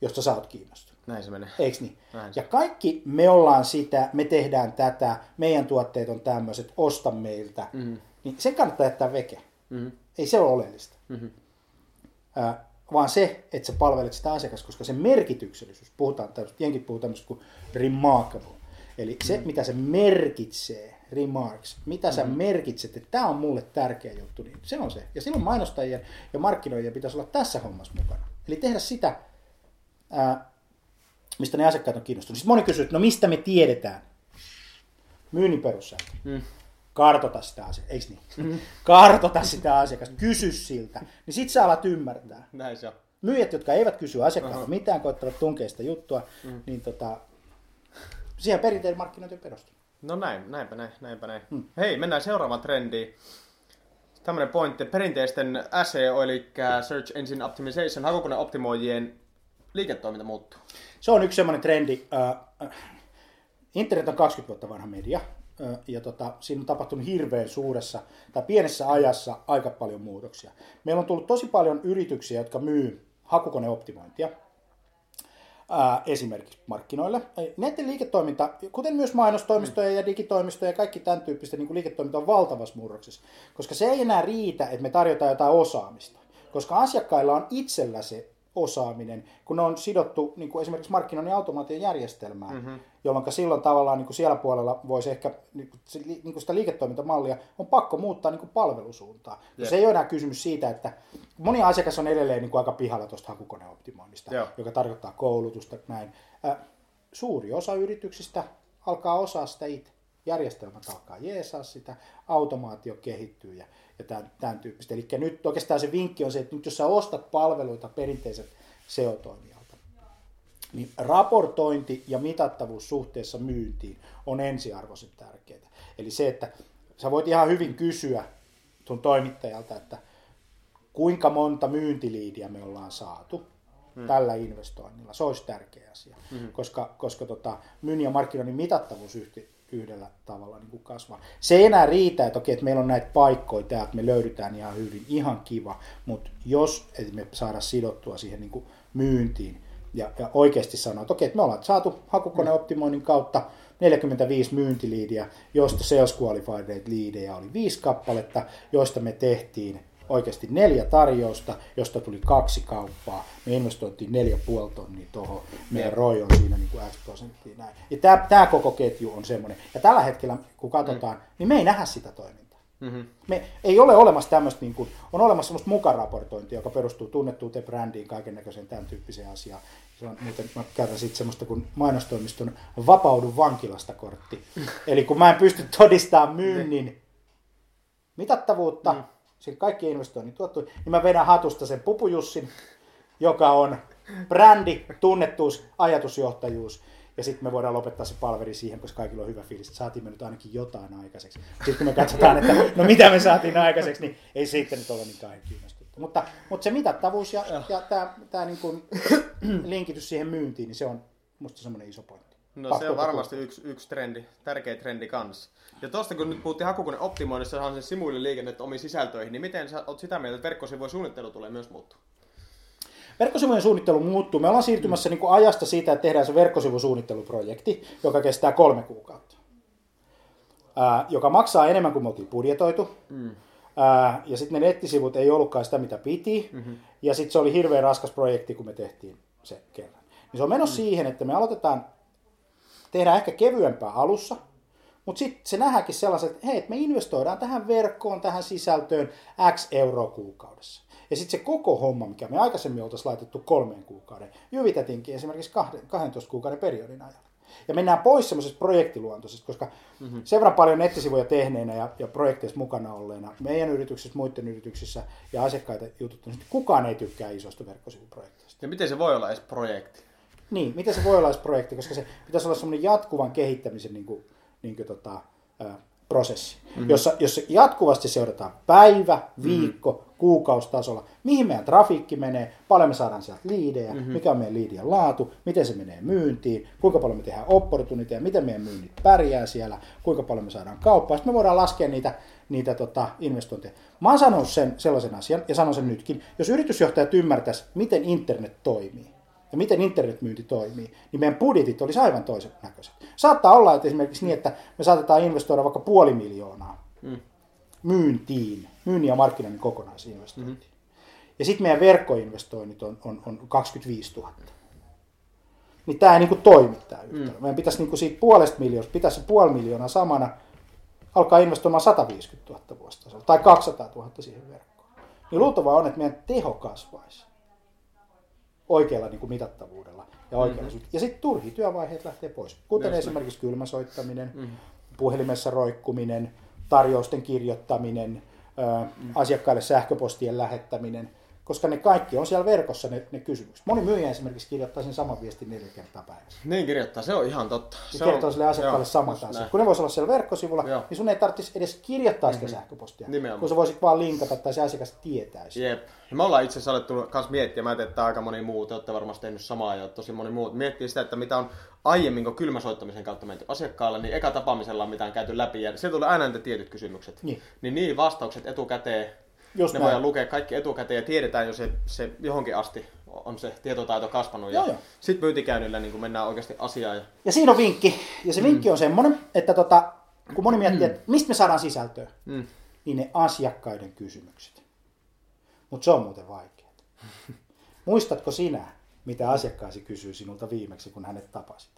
[SPEAKER 2] josta sä oot kiinnostunut.
[SPEAKER 1] Näin se menee.
[SPEAKER 2] Eikö niin? Näin ja kaikki me ollaan sitä, me tehdään tätä, meidän tuotteet on tämmöiset, osta meiltä. Mm-hmm. Niin se kannattaa jättää veke. Mm-hmm. Ei se ole oleellista. Mm-hmm. Äh, vaan se, että sä palvelet sitä asiakasta, koska se merkityksellisyys, puhutaan tämmöistä, jenkit puhuu tämmöistä kuin remarkable. Eli se, mm-hmm. mitä se merkitsee, remarks, mitä mm-hmm. sä merkitset, että tämä on mulle tärkeä juttu, niin se on se. Ja silloin mainostajien ja markkinoijien pitäisi olla tässä hommassa mukana. Eli tehdä sitä, ää, mistä ne asiakkaat on kiinnostuneet. Sitten moni kysyy, että no mistä me tiedetään? Myynnin perussääntö. Mm. Kartota sitä asiakasta, eikö niin? Mm. <laughs> Kartota sitä asiakasta, kysy siltä. Niin sit sä alat ymmärtää.
[SPEAKER 1] Näin se on.
[SPEAKER 2] Myyjät, jotka eivät kysy asiakkaalta uh-huh. mitään, koittavat tunkea sitä juttua, mm. niin tota, siihen perinteinen markkinointi perustuu.
[SPEAKER 1] No näin, näinpä näin, näinpä näin. Mm. Hei, mennään seuraavaan trendiin. Tämmöinen pointti, perinteisten SEO, eli Search Engine Optimization, hakukoneoptimoijien liiketoiminta muuttuu.
[SPEAKER 2] Se on yksi semmoinen trendi. Äh, internet on 20 vuotta vanha media, äh, ja tota, siinä on tapahtunut hirveän suuressa tai pienessä ajassa aika paljon muutoksia. Meillä on tullut tosi paljon yrityksiä, jotka myy hakukoneoptimointia, esimerkiksi markkinoille. Näiden liiketoiminta, kuten myös mainostoimistoja ja digitoimistoja ja kaikki tämän tyyppistä niin liiketoiminta on valtavassa murroksessa, koska se ei enää riitä, että me tarjotaan jotain osaamista, koska asiakkailla on itsellä se osaaminen, kun ne on sidottu niin kuin esimerkiksi markkinoinnin automaation järjestelmään, mm-hmm. jolloin silloin tavallaan niin kuin siellä puolella voisi ehkä niin kuin, niin kuin sitä liiketoimintamallia on pakko muuttaa niin kuin palvelusuuntaan. Yeah. Se ei ole enää kysymys siitä, että moni asiakas on edelleen niin kuin aika pihalla tuosta hakukoneoptimoinnista, yeah. joka tarkoittaa koulutusta. Näin. Äh, suuri osa yrityksistä alkaa osaa sitä itse. Järjestelmät alkaa jeesaa sitä, automaatio kehittyy ja ja tämän, tämän tyyppistä. Eli nyt oikeastaan se vinkki on se, että nyt jos sä ostat palveluita perinteiset SEO-toimijalta, niin raportointi ja mitattavuus suhteessa myyntiin on ensiarvoisen tärkeää. Eli se, että sä voit ihan hyvin kysyä tuon toimittajalta, että kuinka monta myyntiliidiä me ollaan saatu, mm. tällä investoinnilla. Se olisi tärkeä asia, mm. koska, koska tota, myynnin ja markkinoinnin mitattavuus yhdellä tavalla niin kuin kasvaa. Se ei enää riitä, että okei, että meillä on näitä paikkoja täältä, me löydetään ihan hyvin, ihan kiva, mutta jos et me saada sidottua siihen niin kuin myyntiin ja, ja oikeasti sanoa, että okei, että me ollaan saatu hakukoneoptimoinnin kautta 45 myyntiliidiä, joista sales qualified liidejä oli viisi kappaletta, joista me tehtiin oikeasti neljä tarjousta, josta tuli kaksi kauppaa. Me investointiin neljä puoli tonnia tuohon. Meidän ROI on siinä niin kuin X prosenttia näin. Ja tämä, tämä koko ketju on semmoinen. Ja tällä hetkellä, kun katsotaan, mm. niin me ei nähdä sitä toimintaa. Mm-hmm. Me ei ole olemassa tämmöistä, niin kuin, on olemassa semmoista mukaraportointia, joka perustuu tunnettuuteen brändiin, kaiken näköiseen tämän tyyppiseen asiaan. Se on, muuten mä käytän sitten semmoista kuin mainostoimiston vapaudun vankilasta kortti. <laughs> Eli kun mä en pysty todistamaan myynnin mitattavuutta, mm sitten kaikki investoinnit tuottu, niin mä vedän hatusta sen Pupujussin, joka on brändi, tunnettuus, ajatusjohtajuus. Ja sitten me voidaan lopettaa se palveri siihen, koska kaikilla on hyvä fiilis, että saatiin me nyt ainakin jotain aikaiseksi. Sitten kun me katsotaan, että no mitä me saatiin aikaiseksi, niin ei sitten nyt ole niin kauhean kiinnostuttu. Mutta, mutta se mitattavuus ja, ja tämä, tämä niin kuin linkitys siihen myyntiin, niin se on musta semmoinen iso pointti.
[SPEAKER 1] No se on varmasti yksi, yksi trendi, tärkeä trendi kanssa. Ja tuosta kun nyt puhuttiin hakukone optimoinnissa, on se simuililiikennettä omiin sisältöihin, niin miten sä oot sitä mieltä, että verkkosivujen suunnittelu tulee myös muuttua?
[SPEAKER 2] Verkkosivujen suunnittelu muuttuu. Me ollaan siirtymässä mm. niin kuin ajasta siitä, että tehdään se verkkosivusuunnitteluprojekti, joka kestää kolme kuukautta. Ää, joka maksaa enemmän kuin me oltiin budjetoitu. Mm. Ää, ja sitten ne nettisivut ei ollutkaan sitä, mitä piti. Mm-hmm. Ja sitten se oli hirveän raskas projekti, kun me tehtiin se kerran. Niin se on menossa mm. siihen, että me aloitetaan tehdään ehkä kevyempää alussa, mutta sitten se nähdäänkin sellaiset, että hei, me investoidaan tähän verkkoon, tähän sisältöön X euroa kuukaudessa. Ja sitten se koko homma, mikä me aikaisemmin oltaisiin laitettu kolmeen kuukauden, jyvitätiinkin esimerkiksi 12 kuukauden periodin ajan. Ja mennään pois semmoisesta projektiluontoisesta, koska mm-hmm. sen verran paljon nettisivuja tehneenä ja, ja projekteissa mukana olleena, meidän yrityksissä, muiden yrityksissä ja asiakkaita jututtanut, kukaan ei tykkää isosta verkkosivuprojekteista.
[SPEAKER 1] Ja miten se voi olla edes projekti?
[SPEAKER 2] Niin, miten se voi olla edes projekti, koska se pitäisi olla semmoinen jatkuvan kehittämisen niin kuin, niin kuin, tota, ää, prosessi, mm-hmm. jossa, jossa jatkuvasti seurataan päivä, viikko, mm-hmm. kuukaustasolla, mihin meidän trafiikki menee, paljon me saadaan sieltä liidejä, mm-hmm. mikä on meidän liidien laatu, miten se menee myyntiin, kuinka paljon me tehdään opportuniteja, miten meidän myynnit pärjää siellä, kuinka paljon me saadaan kauppaa. Sitten me voidaan laskea niitä, niitä tota, investointeja. Mä oon sanonut sen, sellaisen asian, ja sanon sen nytkin, jos yritysjohtajat ymmärtäisi, miten internet toimii, ja miten internetmyynti toimii, niin meidän budjetit olisi aivan toisen näköiset. Saattaa olla, että esimerkiksi niin, että me saatetaan investoida vaikka puoli miljoonaa mm. myyntiin, myynnin ja markkinoinnin kokonaisinvestointiin. Mm-hmm. Ja sitten meidän verkkoinvestoinnit on, on, on 25 000. Niin tämä ei niin kuin toimi tämä yhtälö. Mm. Meidän pitäisi niin kuin siitä puolesta miljoonasta, pitäisi puoli miljoonaa samana, alkaa investoimaan 150 000 vuositasolla tai 200 000 siihen verkkoon. Niin luultavaa on, että meidän teho kasvaisi oikealla niin kuin mitattavuudella ja oikealla mm-hmm. Ja sitten turhi työvaiheet lähtee pois, kuten Myös esimerkiksi kylmäsoittaminen, mm-hmm. puhelimessa roikkuminen, tarjousten kirjoittaminen, mm-hmm. asiakkaille sähköpostien lähettäminen – koska ne kaikki on siellä verkossa ne, ne kysymykset. Moni myyjä esimerkiksi kirjoittaa sen saman viestin neljä kertaa päivässä.
[SPEAKER 1] Niin kirjoittaa, se on ihan totta.
[SPEAKER 2] Se kertoo on, sille asiakkaalle samat asiat. Kun ne voisi olla siellä verkkosivulla, joo. niin sun ei tarvitsisi edes kirjoittaa sitä mm-hmm. sähköpostia, Nimenomaan. kun sä voisit vaan linkata tai se asiakas tietäisi.
[SPEAKER 1] Jep. Ja me ollaan itse asiassa alettu myös miettimään, että aika moni muu, te olette varmasti tehnyt samaa ja tosi moni muu, miettii sitä, että mitä on aiemmin, kun kylmäsoittamisen kautta menty asiakkaalle, niin eka tapaamisella on mitään käyty läpi ja se tulee aina ne tietyt kysymykset. Niin. niin niin vastaukset etukäteen Just ne voidaan lukea kaikki etukäteen ja tiedetään jo se, se johonkin asti on se tietotaito kasvanut. Ja sitten myyntikäynnillä niin mennään oikeasti asiaan. Ja...
[SPEAKER 2] ja siinä on vinkki. Ja se vinkki mm. on semmoinen, että tota, kun moni miettii, mm. että mistä me saadaan sisältöä, mm. niin ne asiakkaiden kysymykset. Mutta se on muuten vaikeaa. <laughs> Muistatko sinä, mitä asiakkaasi kysyy sinulta viimeksi, kun hänet tapasit?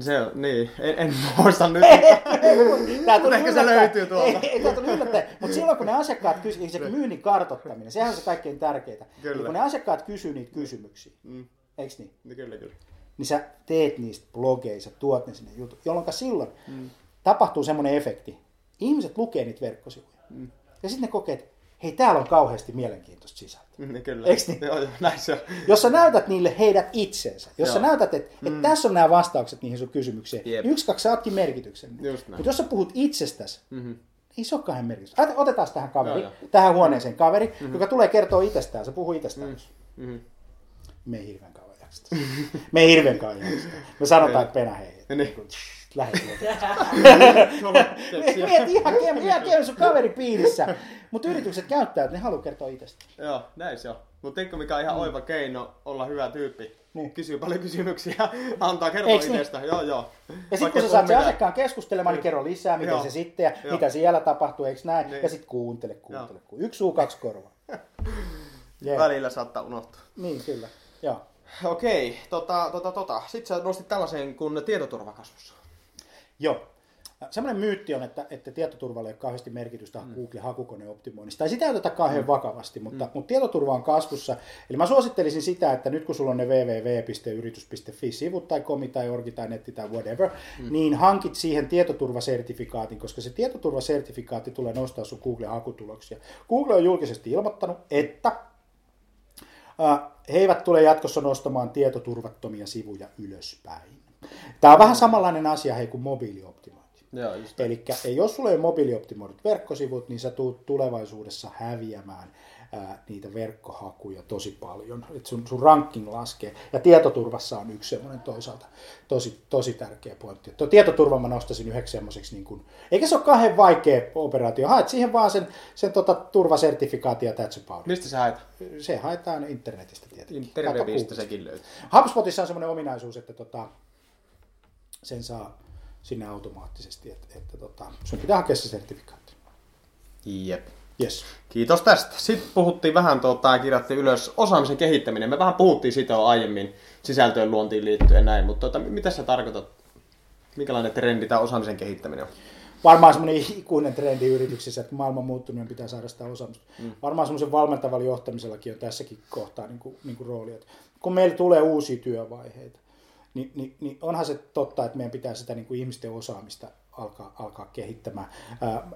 [SPEAKER 1] Se on, niin, en, en muista nyt. <laughs>
[SPEAKER 2] Tämä tuli ehkä se löytyy tuolta. Ei, ei tämä tuli yllättäen. Mutta silloin kun ne asiakkaat kysyvät, se myynnin kartottaminen, sehän on se kaikkein tärkeintä. Kyllä. Eli kun ne asiakkaat kysyy niitä kysymyksiä, mm. eikö niin?
[SPEAKER 1] niin? Kyllä, kyllä.
[SPEAKER 2] Niin sä teet niistä blogeja, sä tuot ne sinne jutut, jolloin silloin mm. tapahtuu semmoinen efekti. Ihmiset lukee niitä verkkosivuja. Mm. Ja sitten ne kokee, että hei, täällä on kauheasti mielenkiintoista sisältöä.
[SPEAKER 1] Niin, kyllä.
[SPEAKER 2] Eiks niin?
[SPEAKER 1] Joo, joo, näin se on.
[SPEAKER 2] Jos sä näytät niille heidät itsensä, jos joo. sä näytät, että mm. et tässä on nämä vastaukset niihin sun kysymyksiin, Jep. niin yksi, kaksi saatkin merkityksen. Mutta jos sä puhut itsestäsi, mm-hmm. ei se ole kahden merkitystä. Otetaan tähän kaveri, joo, joo. tähän huoneeseen kaveri, mm-hmm. joka tulee kertoa itsestään, se puhuu itsestään. Mm-hmm. Me ei hirveän kauan jaksta. Me ei hirveän kauan jaksta. Me sanotaan, että penä hei.
[SPEAKER 1] Niin.
[SPEAKER 2] Niin. Lähet Mieti <laughs> ihan kemmi, ihan kemmi sun kaveri piirissä. Mutta yritykset käyttää, että ne haluaa kertoa itsestä.
[SPEAKER 1] Joo, näin se on. Mutta tiedätkö mikä on ihan oiva keino olla hyvä tyyppi?
[SPEAKER 2] Niin.
[SPEAKER 1] Kysyy paljon kysymyksiä, <laughs> antaa kertoa
[SPEAKER 2] Eiks niin?
[SPEAKER 1] itsestä. Joo, joo.
[SPEAKER 2] Ja sitten kun sä saat sen asiakkaan keskustelemaan, niin kerro lisää, miten
[SPEAKER 1] Joo.
[SPEAKER 2] se sitten ja
[SPEAKER 1] Joo.
[SPEAKER 2] mitä siellä tapahtuu, eikö näin?
[SPEAKER 1] Niin.
[SPEAKER 2] Ja sitten kuuntele, kuuntele. kuuntele. Yksi suu, kaksi korvaa. <laughs> Yeah.
[SPEAKER 1] Välillä saattaa unohtaa.
[SPEAKER 2] Niin, kyllä. Joo.
[SPEAKER 1] Okei, tota, tota, tota. Sitten sä nostit tällaisen kuin tietoturvakasvussa.
[SPEAKER 2] Joo. Semmoinen myytti on, että, että tietoturvalle ei ole kauheasti merkitystä mm. Google-hakukoneoptimoinnista. Tai sitä ei oteta kauhean mm. vakavasti, mutta, mm. mutta tietoturva on kasvussa. Eli mä suosittelisin sitä, että nyt kun sulla on ne www.yritys.fi-sivut tai komi tai orgi tai netti tai whatever, mm. niin hankit siihen tietoturvasertifikaatin, koska se tietoturvasertifikaatti tulee nostaa sun Google-hakutuloksia. Google on julkisesti ilmoittanut, että he eivät tule jatkossa nostamaan tietoturvattomia sivuja ylöspäin. Tämä on vähän samanlainen asia hei kuin mobiilioptimointi. Eli jos sulla ei ole mobiilioptimoidut verkkosivut, niin sä tulet tulevaisuudessa häviämään ää, niitä verkkohakuja tosi paljon. Et sun, sun ranking laskee. Ja tietoturvassa on yksi semmoinen toisaalta tosi, tosi tärkeä pointti. Tuo tietoturva mä nostaisin yhdeksi semmoiseksi, niin eikä se ole kauhean vaikea operaatio. Haet siihen vaan sen, sen tota, turvasertifikaatin ja that's about it.
[SPEAKER 1] Mistä sä haet?
[SPEAKER 2] Se haetaan internetistä tietenkin. Googlesta.
[SPEAKER 1] sekin löytyy.
[SPEAKER 2] HubSpotissa on semmoinen ominaisuus, että tota, sen saa sinne automaattisesti, että, että tota, sun pitää hakea se sertifikaatti.
[SPEAKER 1] Jep.
[SPEAKER 2] Yes.
[SPEAKER 1] Kiitos tästä. Sitten puhuttiin vähän, tuota, kirjattiin ylös osaamisen kehittäminen. Me vähän puhuttiin siitä jo aiemmin sisältöön luontiin liittyen näin, mutta tuota, mitä sä tarkoitat? Minkälainen trendi tämä osaamisen kehittäminen on?
[SPEAKER 2] Varmaan semmoinen ikuinen trendi yrityksissä, että kun maailma on muuttunut, niin pitää saada sitä osaamista. Mm. Varmaan semmoisen valmentavalla johtamisellakin on tässäkin kohtaa niin kuin, niin kuin rooli. Että kun meillä tulee uusia työvaiheita, niin, niin, niin onhan se totta, että meidän pitää sitä niin kuin ihmisten osaamista alkaa, alkaa kehittämään. Ää,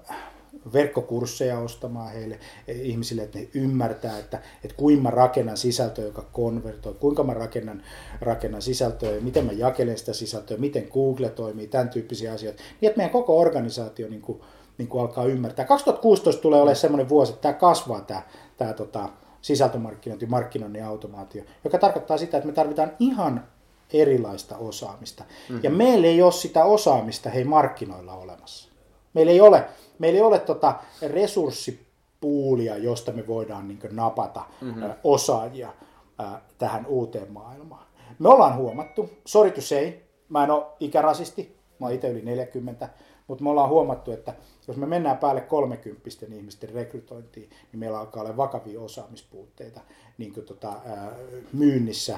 [SPEAKER 2] verkkokursseja ostamaan heille eh, ihmisille, että ne ymmärtää, että, että kuinka mä rakennan sisältöä, joka konvertoi, kuinka mä rakennan, rakennan sisältöä ja miten mä jakelen sitä sisältöä, miten Google toimii, tämän tyyppisiä asioita. Niin, että meidän koko organisaatio niin kuin, niin kuin alkaa ymmärtää. 2016 tulee olemaan semmoinen vuosi, että tämä kasvaa tämä, tämä tota, sisältömarkkinointi, markkinoinnin automaatio, joka tarkoittaa sitä, että me tarvitaan ihan erilaista osaamista. Mm-hmm. Ja meillä ei ole sitä osaamista hei markkinoilla olemassa. Meillä ei ole, meillä ei ole tota resurssipuulia, josta me voidaan niin napata mm-hmm. ä, osaajia ä, tähän uuteen maailmaan. Me ollaan huomattu, sorry to say, mä en ole ikärasisti, mä oon itse yli 40, mutta me ollaan huomattu, että jos me mennään päälle 30 ihmisten rekrytointiin, niin meillä alkaa olla vakavia osaamispuutteita niin tota, ää, myynnissä,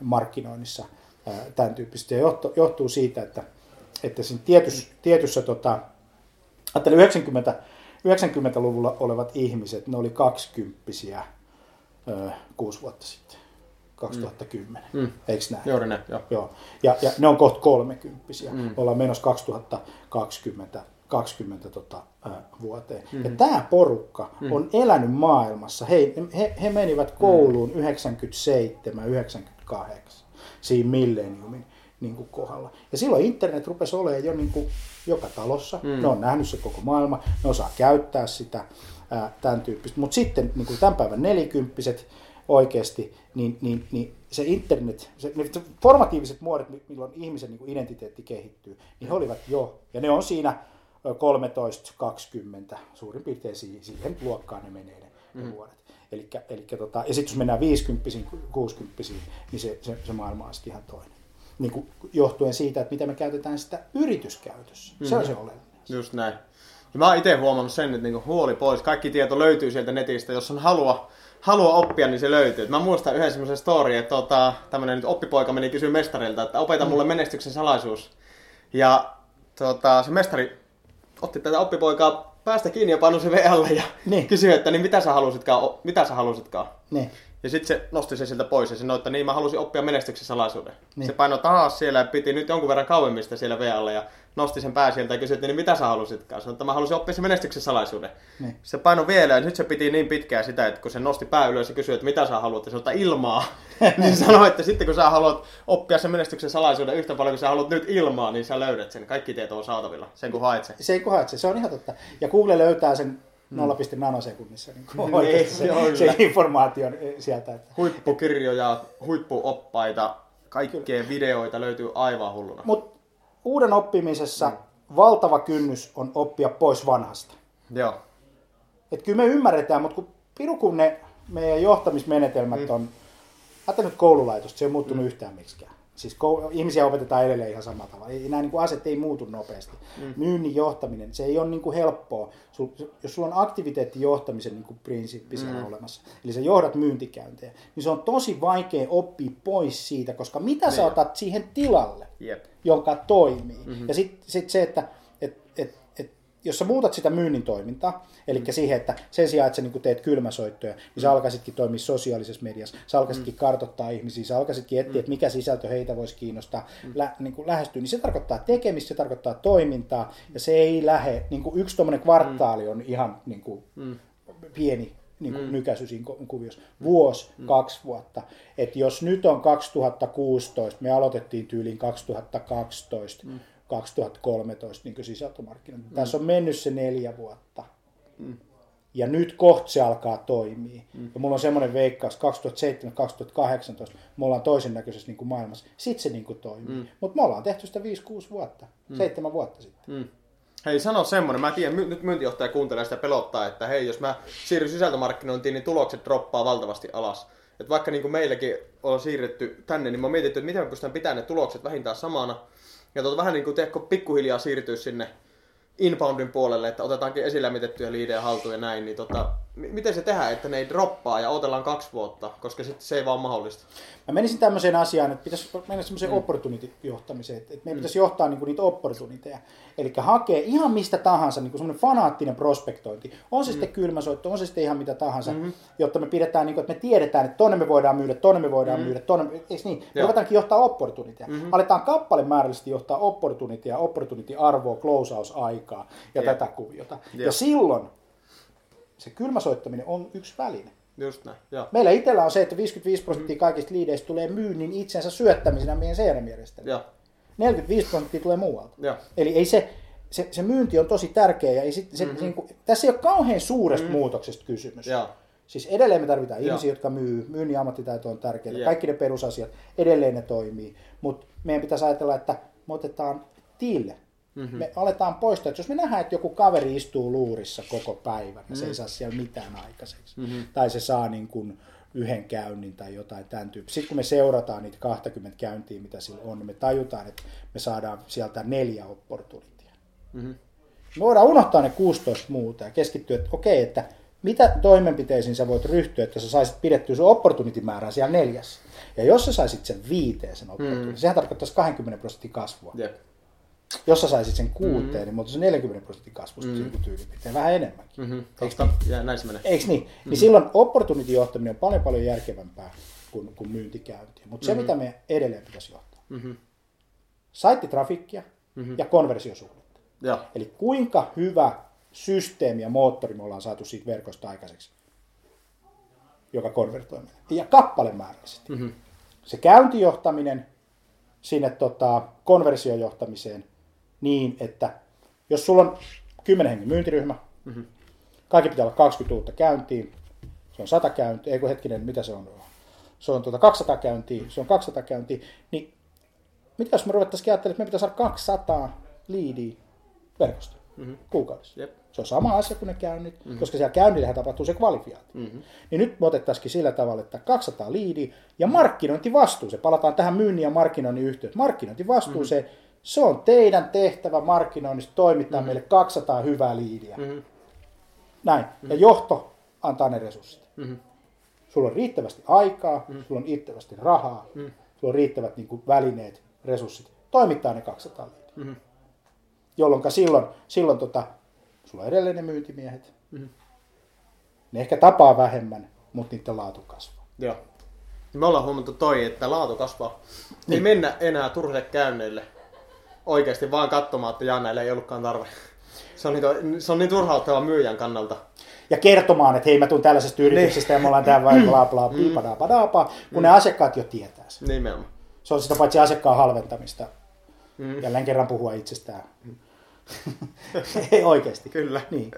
[SPEAKER 2] markkinoinnissa, tämän tyyppistä. Ja johtuu, johtuu siitä, että, että siinä tietyssä, tietyssä tota, ajattelin 90, 90-luvulla olevat ihmiset, ne oli 20 kuusi vuotta sitten, 2010, mm. eikö näin?
[SPEAKER 1] Juuri ne, joo.
[SPEAKER 2] Joo. Ja, ja ne on kohta kolmekymppisiä. Mm. Ollaan menossa 2020 20 tota, ää, vuoteen. Mm. Ja tämä porukka mm. on elänyt maailmassa. He, he, he menivät kouluun mm. 97, 98 siinä millenniumin niin kuin kohdalla. Ja silloin internet rupesi olemaan jo niin kuin joka talossa. Mm. Ne on nähnyt se koko maailma, ne osaa käyttää sitä, ää, tämän tyyppistä. Mutta sitten niin kuin tämän päivän nelikymppiset oikeasti, niin, niin, niin se internet, se, ne formatiiviset muodot, milloin ihmisen niin kuin identiteetti kehittyy, niin he olivat jo, ja ne on siinä 13-20, suurin piirtein siihen, luokkaan ne menee ne, ne mm. vuodet. Elikkä, elikkä tota, ja sitten jos mennään 50 60 niin se, se, se maailma on sitten ihan toinen. Niin kuin johtuen siitä, että miten me käytetään sitä yrityskäytössä. Mm. Se on se oleellinen.
[SPEAKER 1] Just näin. Ja mä oon itse huomannut sen, että niinku huoli pois. Kaikki tieto löytyy sieltä netistä. Jos on halua, halua oppia, niin se löytyy. Mä muistan yhden semmoisen story, että tota, tämmönen nyt oppipoika meni kysyä mestarilta, että opeta mulle menestyksen salaisuus. Ja tota, se mestari otti tätä oppipoikaa päästä kiinni ja painoi se VL ja
[SPEAKER 2] Niin.
[SPEAKER 1] kysyi, että niin mitä sä halusitkaan, mitä sä halusitkaan.
[SPEAKER 2] Niin.
[SPEAKER 1] Ja sitten se nosti sen sieltä pois ja sanoi, että niin mä halusin oppia menestyksen salaisuuden.
[SPEAKER 2] Niin.
[SPEAKER 1] Niin. Se painoi taas siellä ja piti nyt jonkun verran kauemmista siellä VL ja nosti sen pää sieltä ja kysyi, että niin mitä sä halusitkaan. Sanoi, että mä halusin oppia sen menestyksen salaisuuden.
[SPEAKER 2] Niin.
[SPEAKER 1] Se painoi vielä ja nyt se piti niin pitkään sitä, että kun se nosti pää ylös ja kysyi, että mitä sä haluat, ja sanoi, ilmaa. <laughs> niin sanoi, että sitten kun sä haluat oppia sen menestyksen salaisuuden yhtä paljon kuin sä haluat nyt ilmaa, niin sä löydät sen. Kaikki tieto on saatavilla, sen kun haet sen.
[SPEAKER 2] Se ei kohdata se, se on ihan totta. Ja Google löytää sen 0, nanosekunnissa niin kuin
[SPEAKER 1] Niin, <laughs>
[SPEAKER 2] se, se informaatio sieltä. Että.
[SPEAKER 1] Huippukirjoja, huippuoppaita, kaikkea videoita löytyy aivan hulluna.
[SPEAKER 2] Mutta uuden oppimisessa mm. valtava kynnys on oppia pois vanhasta.
[SPEAKER 1] Joo.
[SPEAKER 2] Et kyllä me ymmärretään, mutta kun piru kun ne meidän johtamismenetelmät mm. on, ajattelin nyt koululaitosta, se ei muuttunut mm. yhtään miksikään. Siis kou- ihmisiä opetetaan edelleen ihan samalla tavalla. Ei, nämä niin kuin aset ei muutu nopeasti. Mm. Myynnin johtaminen, se ei ole niin kuin helppoa. Sul, jos sulla on aktiviteettijohtamisen niin kuin prinsiippi mm. olemassa, eli sä johdat myyntikäyntejä, niin se on tosi vaikea oppia pois siitä, koska mitä sä
[SPEAKER 1] Niin.
[SPEAKER 2] otat siihen tilalle,
[SPEAKER 1] Jep.
[SPEAKER 2] Joka toimii. Mm-hmm. Ja sitten sit se, että et, et, et, jos sä muutat sitä myynnin toimintaa, eli mm. siihen, että sen sijaan, että sä niin teet kylmäsoittoja, niin sä alkaisitkin toimia sosiaalisessa mediassa, sä alkaisitkin mm. kartoittaa ihmisiä, sä alkaisitkin etsiä, mm. että mikä sisältö heitä voisi kiinnostaa mm. lä, niin kuin lähestyä, niin se tarkoittaa tekemistä, se tarkoittaa toimintaa, ja se ei lähe, niin kuin yksi tuommoinen kvartaali on ihan niin kuin, mm. pieni niin kuin mm. nykäisy siinä ku- kuviossa. Vuosi, mm. kaksi vuotta. Et jos nyt on 2016, me aloitettiin tyyliin 2012, mm. 2013 niin sisältömarkkinointi. Mm. Tässä on mennyt se neljä vuotta. Mm. Ja nyt kohta se alkaa toimia. Mm. Ja mulla on semmoinen veikkaus, 2007-2018 me ollaan toisen näköisessä niin kuin maailmassa. Sitten se niin kuin toimii. Mm. Mutta me ollaan tehty sitä 5-6 vuotta, mm. 7 vuotta sitten.
[SPEAKER 1] Mm. Hei, sano semmonen. Mä tiedän, my- nyt myyntijohtaja kuuntelee sitä pelottaa, että hei, jos mä siirryn sisältömarkkinointiin, niin tulokset droppaa valtavasti alas. Et vaikka niin kuin meilläkin on siirretty tänne, niin mä oon mietitty, että miten mä pystyn pitämään ne tulokset vähintään samana. Ja tuota, vähän niin kuin teekö pikkuhiljaa siirtyä sinne inboundin puolelle, että otetaankin esillä mitettyjä liidejä haltuun ja näin, niin tota, miten se tehdään, että ne ei droppaa ja odotellaan kaksi vuotta, koska sitten se ei vaan mahdollista.
[SPEAKER 2] Mä menisin tämmöiseen asiaan, että pitäisi mennä semmoiseen mm. opportunity-johtamiseen, että meidän pitäisi johtaa niinku niitä opportuniteja. Eli hakee ihan mistä tahansa niinku semmoinen fanaattinen prospektointi. On se mm. sitten kylmäsoitto, on se sitten ihan mitä tahansa, mm-hmm. jotta me pidetään, niinku, että me tiedetään, että tonne me voidaan myydä, tonne me voidaan mm-hmm. myydä, tonne, eikö niin? Me ruvetaankin johtaa opportuniteja. Mm-hmm. Aletaan kappalemäärällisesti johtaa opportunityä, opportunity-arvoa, closeaus-aikaa ja
[SPEAKER 1] Jep.
[SPEAKER 2] tätä kuviota. Ja
[SPEAKER 1] Jep.
[SPEAKER 2] silloin se kylmäsoittaminen on yksi väline.
[SPEAKER 1] Just näin, joo.
[SPEAKER 2] Meillä itsellä on se, että 55 prosenttia kaikista liideistä tulee myynnin itsensä syöttämisenä meidän CRM-järjestelmään.
[SPEAKER 1] Joo,
[SPEAKER 2] 45 prosenttia tulee muualta.
[SPEAKER 1] joo.
[SPEAKER 2] Eli ei se, se, se myynti on tosi tärkeä ja ei sit, se, mm-hmm. niin kuin, tässä ei ole kauhean suuresta mm-hmm. muutoksesta kysymys.
[SPEAKER 1] Joo.
[SPEAKER 2] Siis edelleen me tarvitaan
[SPEAKER 1] Joo.
[SPEAKER 2] ihmisiä, jotka myy, myynnin ammattitaito on tärkeää,
[SPEAKER 1] Jep.
[SPEAKER 2] kaikki ne perusasiat, edelleen ne toimii, mutta meidän pitäisi ajatella, että me otetaan tille. Mm-hmm. Me aletaan poistaa, että jos me nähdään, että joku kaveri istuu luurissa koko päivän ja se ei saa siellä mitään aikaiseksi, mm-hmm. tai se saa niin kuin yhden käynnin tai jotain tämän tyyppistä. Sitten kun me seurataan niitä 20 käyntiä, mitä sillä on, niin me tajutaan, että me saadaan sieltä neljä opportunitia.
[SPEAKER 1] Mm-hmm.
[SPEAKER 2] Me voidaan unohtaa ne 16 muuta ja keskittyä, että okei, että mitä toimenpiteisiin sä voit ryhtyä, että sä saisit pidettyä sun opportunity-määrää siellä neljässä. Ja jos sä saisit sen viiteen sen opportunity, mm. sehän tarkoittaisi 20 prosentin kasvua.
[SPEAKER 1] Jep.
[SPEAKER 2] Jos sä saisit sen kuuteen, mm. niin me oltaisiin 40 prosentin kasvusta mm. tyyliin piirtein, vähän enemmänkin.
[SPEAKER 1] Mm-hmm. Tosta, ja näin se menee.
[SPEAKER 2] Eikö niin? Mm. Niin silloin opportunity-johtaminen on paljon paljon järkevämpää kuin, kuin myyntikäynti. Mutta se,
[SPEAKER 1] Mm-hmm.
[SPEAKER 2] mitä me edelleen pitäisi johtaa,
[SPEAKER 1] Mm-hmm.
[SPEAKER 2] saittitrafikkia mm-hmm. ja konversiosuhdetta.
[SPEAKER 1] Joo.
[SPEAKER 2] Eli kuinka hyvä systeemi ja moottori me ollaan saatu siitä verkosta aikaiseksi, joka konvertoi meitä. Ja kappalemääräisesti. Mm-hmm. Se käyntijohtaminen sinne tota, konversiojohtamiseen niin, että jos sulla on 10 hengen myyntiryhmä, mm-hmm. kaikki pitää olla 20 uutta käyntiä, se on 100 käyntiä, ei kun hetkinen, mitä se on? Se on tuota 200 käyntiä, se on 200 käyntiä, niin mitä jos me ruvettaisiin ajattelemaan, että me pitäisi saada 200 liidiä verkosta mm-hmm. kuukaudessa.
[SPEAKER 1] Jep.
[SPEAKER 2] Se on sama asia kuin ne käynnit, mm-hmm. koska siellä käynnillähän tapahtuu se kvalifiointi. Mm-hmm. Niin nyt me otettaisiin sillä tavalla, että 200 liidiä ja markkinointivastuu, se palataan tähän myynnin ja markkinoinnin yhteyteen. Markkinointivastuu, mm-hmm. se, se on teidän tehtävä markkinoinnista toimittaa mm-hmm. meille 200 hyvää liidiä. Mm-hmm. Näin. Mm-hmm. Ja johto antaa ne resurssit. Mm-hmm. Sulla on riittävästi aikaa, mm-hmm. sulla on riittävästi rahaa, mm-hmm. sulla on riittävät niin kuin, välineet, resurssit. Toimittaa ne 200 liidiä. Mm-hmm. Jolloin silloin, silloin tota, sulla on edelleen ne myyntimiehet. Mm-hmm. Ne ehkä tapaa vähemmän, mutta niiden laatu kasvaa.
[SPEAKER 1] Joo. Me ollaan huomattu toi, että laatu kasvaa. Niin. Ei mennä enää turhille käynneille oikeasti vaan katsomaan, että jaa, näillä ei ollutkaan tarve. Se on, niin, se on niin turhauttava myyjän kannalta.
[SPEAKER 2] Ja kertomaan, että hei mä tuun tällaisesta yrityksestä ja me ollaan täällä vai bla bla bla bla bla kun ne asiakkaat jo tietää sen.
[SPEAKER 1] Nimenomaan.
[SPEAKER 2] Se on sitä paitsi asiakkaan halventamista. Mm. Jälleen kerran puhua itsestään. <laughs> Ei oikeasti.
[SPEAKER 1] Kyllä.
[SPEAKER 2] Niin.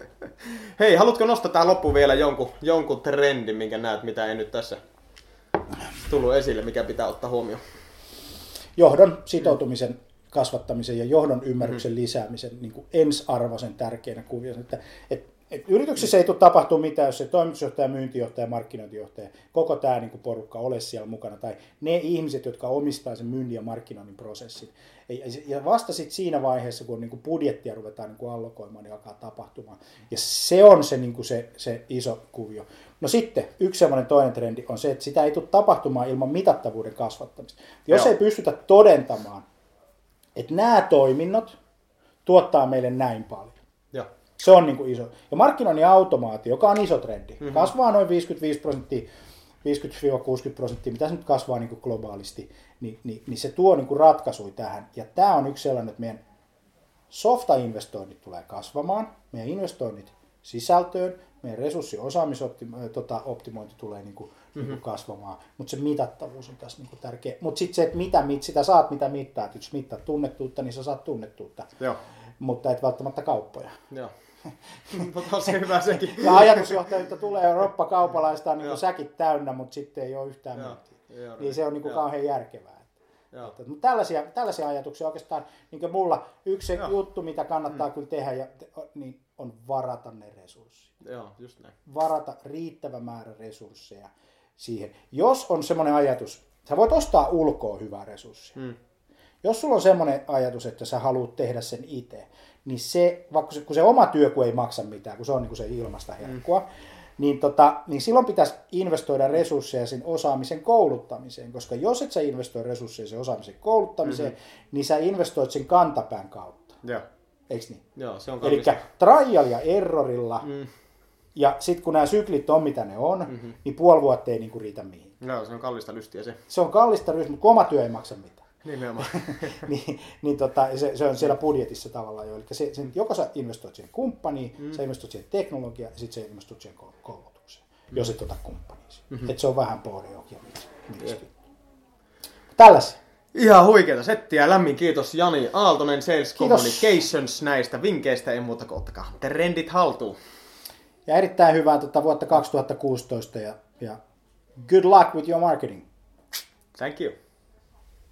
[SPEAKER 1] Hei, haluatko nostaa tähän loppuun vielä jonkun, jonkun trendin, minkä näet, mitä ei nyt tässä tullut esille, mikä pitää ottaa huomioon?
[SPEAKER 2] Johdon sitoutumisen kasvattamisen ja johdon ymmärryksen mm. lisäämisen niin kuin ensiarvoisen tärkeänä kuvioina. Että, et, et yrityksissä ei tule tapahtua mitään, jos se toimitusjohtaja, myyntijohtaja, markkinointijohtaja, koko tämä niin kuin porukka ole siellä mukana, tai ne ihmiset, jotka omistaa sen myynnin ja markkinoinnin prosessin. Ja vasta sitten siinä vaiheessa, kun niin kuin budjettia ruvetaan niin kuin allokoimaan, niin alkaa tapahtumaan. Ja se on se, niin kuin se, se iso kuvio. No sitten yksi sellainen toinen trendi on se, että sitä ei tule tapahtumaan ilman mitattavuuden kasvattamista. Jos Joo. ei pystytä todentamaan, että nämä toiminnot tuottaa meille näin paljon.
[SPEAKER 1] Joo.
[SPEAKER 2] Se on niin kuin iso. Ja markkinoinnin automaatio, joka on iso trendi, mm-hmm. kasvaa noin 55 prosenttia, 50-60 prosenttia, mitä se nyt kasvaa niin kuin globaalisti, niin, niin, niin se tuo niin kuin ratkaisuja tähän. Ja tämä on yksi sellainen, että meidän softa-investoinnit tulee kasvamaan, meidän investoinnit sisältöön, meidän resurssiosaamisoptimointi tota, tulee niin kuin, mm-hmm. niin kasvamaan, mutta se mitattavuus on tässä niin kuin tärkeä. Mutta sitten se, että mitä mit, sitä saat, mitä mittaat, jos mittaat tunnettuutta, niin sä saat tunnettuutta,
[SPEAKER 1] Joo.
[SPEAKER 2] mutta et välttämättä kauppoja.
[SPEAKER 1] Joo. <laughs> mutta on se hyvä sekin.
[SPEAKER 2] ja ajatusjohtajuutta tulee roppa kaupalaista niin kuin säkit täynnä, mutta sitten ei ole yhtään Joo. Niin se on niin kuin kauhean järkevää. Että, mutta tällaisia, tällaisia ajatuksia oikeastaan, niin kuin mulla yksi se juttu, mitä kannattaa mm. kyllä tehdä, ja, niin on varata ne resurssit.
[SPEAKER 1] Joo, just näin.
[SPEAKER 2] Varata riittävä määrä resursseja siihen. Jos on semmoinen ajatus, sä voit ostaa ulkoa hyvää resurssia. Mm. Jos sulla on semmoinen ajatus, että sä haluat tehdä sen itse, niin se, vaikka se, kun se oma työ kun ei maksa mitään, kun se on niin kuin se ilmasta herkkua, mm. niin, tota, niin silloin pitäisi investoida resursseja sen osaamisen kouluttamiseen, koska jos et sä investoi resursseja sen osaamisen kouluttamiseen, mm-hmm. niin sä investoit sen kantapään kautta.
[SPEAKER 1] Joo.
[SPEAKER 2] Eikö niin?
[SPEAKER 1] Joo, se on
[SPEAKER 2] Eli trial ja errorilla, mm. Ja sitten kun nämä syklit on mitä ne on, mm-hmm. niin puoli vuotta ei niinku riitä mihin.
[SPEAKER 1] Joo, se on kallista lystiä se.
[SPEAKER 2] Se on kallista lystiä, mutta oma työ ei maksa mitään. <laughs>
[SPEAKER 1] Nimenomaan. <laughs>
[SPEAKER 2] niin, niin tota, se, se, on siellä budjetissa tavallaan jo. Eli se, se, joko sä investoit siihen kumppaniin, mm. sä investoit siihen teknologiaan ja sitten sä investoit siihen koulutukseen, mm. jos et ota kumppaniin. Mm-hmm. Että se on vähän pohdeohja. Tällaisia.
[SPEAKER 1] Ihan huikeeta settiä. Lämmin kiitos Jani Aaltonen Sales kiitos. Communications näistä vinkkeistä. En muuta kuin ottakaa trendit haltuun.
[SPEAKER 2] Ja erittäin hyvää tuota vuotta 2016 ja, ja good luck with your marketing.
[SPEAKER 1] Thank you.